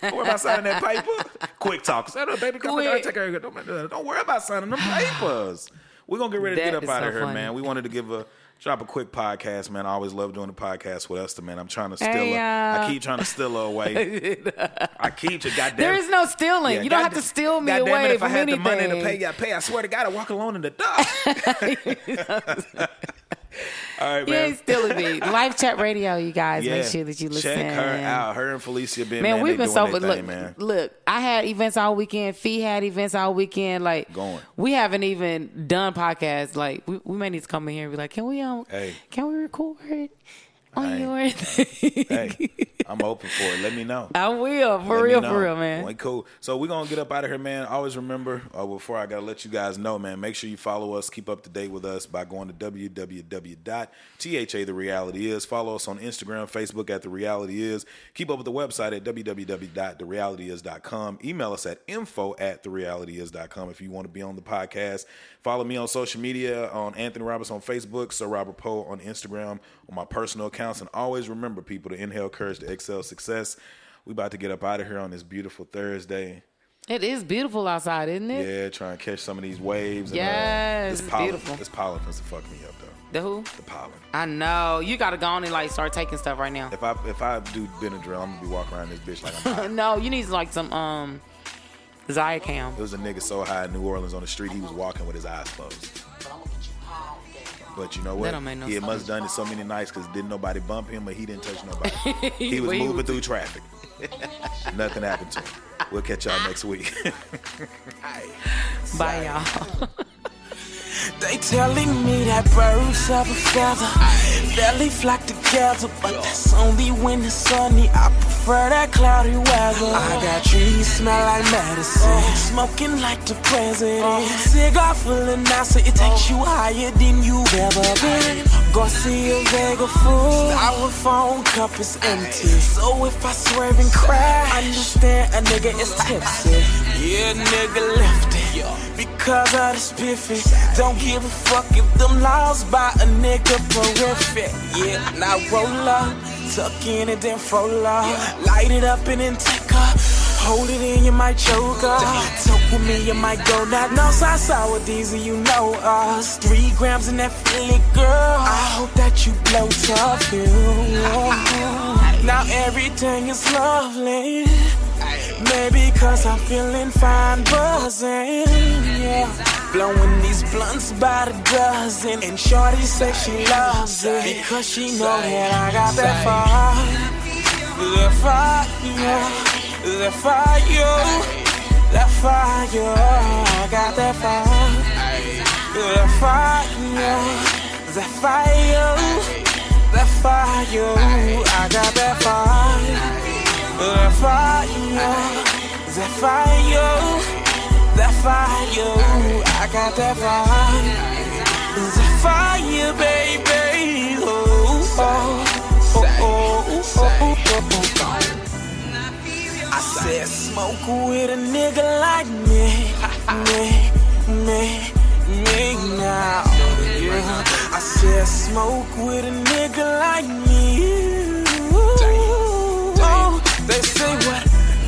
don't worry about signing that paper. *laughs* Quick talk. Say, "No, baby, come here. Take care of it. Don't, don't worry about signing them papers. we're gonna get ready to That get up out so of here, funny. man. We wanted to give a drop a quick podcast, man. I always love doing the podcast with Esther, man. I'm trying to steal Hey, her. I keep trying to steal her away. *laughs* I keep you, goddamn. There is no stealing. Yeah, you don't have to steal me goddamn away it, if I had anything. the money to pay, I pay. I swear to God, I walk alone in the dark. *laughs* All right, man. ain't stealing me. Live chat radio, you guys. Yeah. Make sure that you listen. Check her out. Her and Felicia been Man, man, we've been so look, thing, man. look. I had events all weekend. Fee had events all weekend. Like Going. we haven't even done podcasts. Like we, we may need to come in here and be like, can we um, Hey. can we record on Hey. your *laughs* thing? hey, I'm open for it. Let me know. I will for Let real, for real, man. Well, cool. So we're gonna get up out of here, man. Always remember, uh, before I gotta let you guys know, man, make sure you follow us, keep up to date with us by going to www.tha the reality is. Follow us on Instagram, Facebook at the reality is. Keep up with the website at www.therealityis.com. Email us at info at therealityis.com if you want to be on the podcast. Follow me on social media on Anthony Roberts on Facebook, Sir Robert Poe on Instagram, on my personal accounts. And always remember, people, to inhale courage to excel success. We about to get up out of here on this beautiful Thursday. It is beautiful outside, isn't it? Yeah, try and catch some of these waves. And, Yes, uh, this it's pollen, beautiful. This pollen finna fuck me up though. The who? The pollen. I know. You gotta go on and like start taking stuff right now. If I if I do Benadryl, I'm gonna be walking around this bitch like I'm *laughs* no, you need like some um Zicam. It was a nigga so high in New Orleans on the street, he was walking with his eyes closed. But you know what? That don't make no he had sense. must done it so many nights because didn't nobody bump him, but he didn't touch nobody. *laughs* he was Well, he moving was- through traffic. *laughs* Nothing happened to him. We'll catch y'all next week. *laughs* Bye, y'all. They telling me that birds of a feather barely flock together, but that's only when it's sunny. I prefer that cloudy weather. I got trees smell like medicine, oh, smoking like the president. Cigar full of NASA, it takes you higher than you've ever been. Garcia Vega full, phone cup is empty. So if I swerve and crash, understand a nigga is tipsy. Yeah, nigga left it because of the spiffy. Don't give a fuck if them laws by a nigga prolific. Yeah, now roll up, tuck in and then roll up. Light it up and then take up. Hold it in, you might choke up. Talk with me, you might go that no side sour diesel, you know us. Three grams in that Philly girl. I hope that you blow tough, you. *laughs* Now everything is lovely. Maybe cause I'm feeling fine, buzzing. Yeah. Blowing these blunts by the dozen. And Shorty say she loves it. Because she know that I got that fire. The fire. the fire. the fire. I got that fire. The fire. That fire. That fire. You I got that fire. That fire, that fire, that fire, I got that fire, that fire, baby. Oh, oh, oh, oh, oh, oh, oh. I said smoke with a nigga like me, me, me, me now. Yeah. I said smoke with a nigga like me. They say what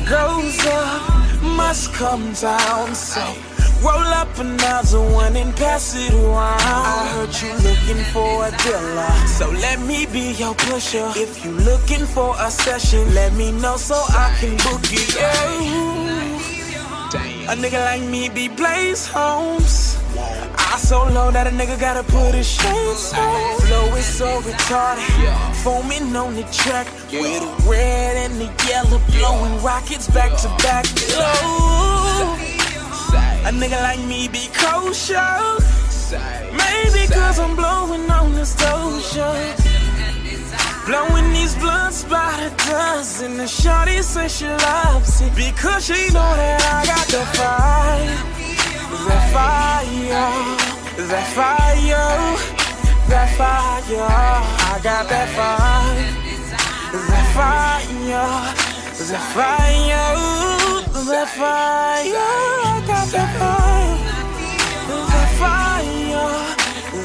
goes up must come down. So roll up another one and pass it around. I heard you looking for a dealer, so let me be your pusher. If you looking for a session, let me know so I can book it. Yeah. A nigga like me be Blaze Holmes. I so low that a nigga gotta put his shades on. Flow is so retarded. Foaming on the track with the red and the yellow blowing rockets back to back. Oh, a nigga like me be kosher. Maybe cause I'm blowing on this doja. Blowing blunts by the dozen. The shorty say she loves it because she know that I got the fire. That fire, that fire, that fire. I got that fire. That fire, that fire, that fire. I got that fire. That fire,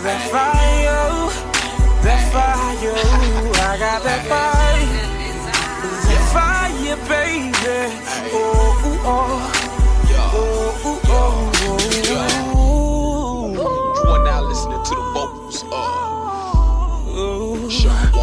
that fire, that fire, ooh, I got that fire. That fire, baby. Oh, ooh, oh. Oh, oh, oh. You are now listening to the vocals of Sean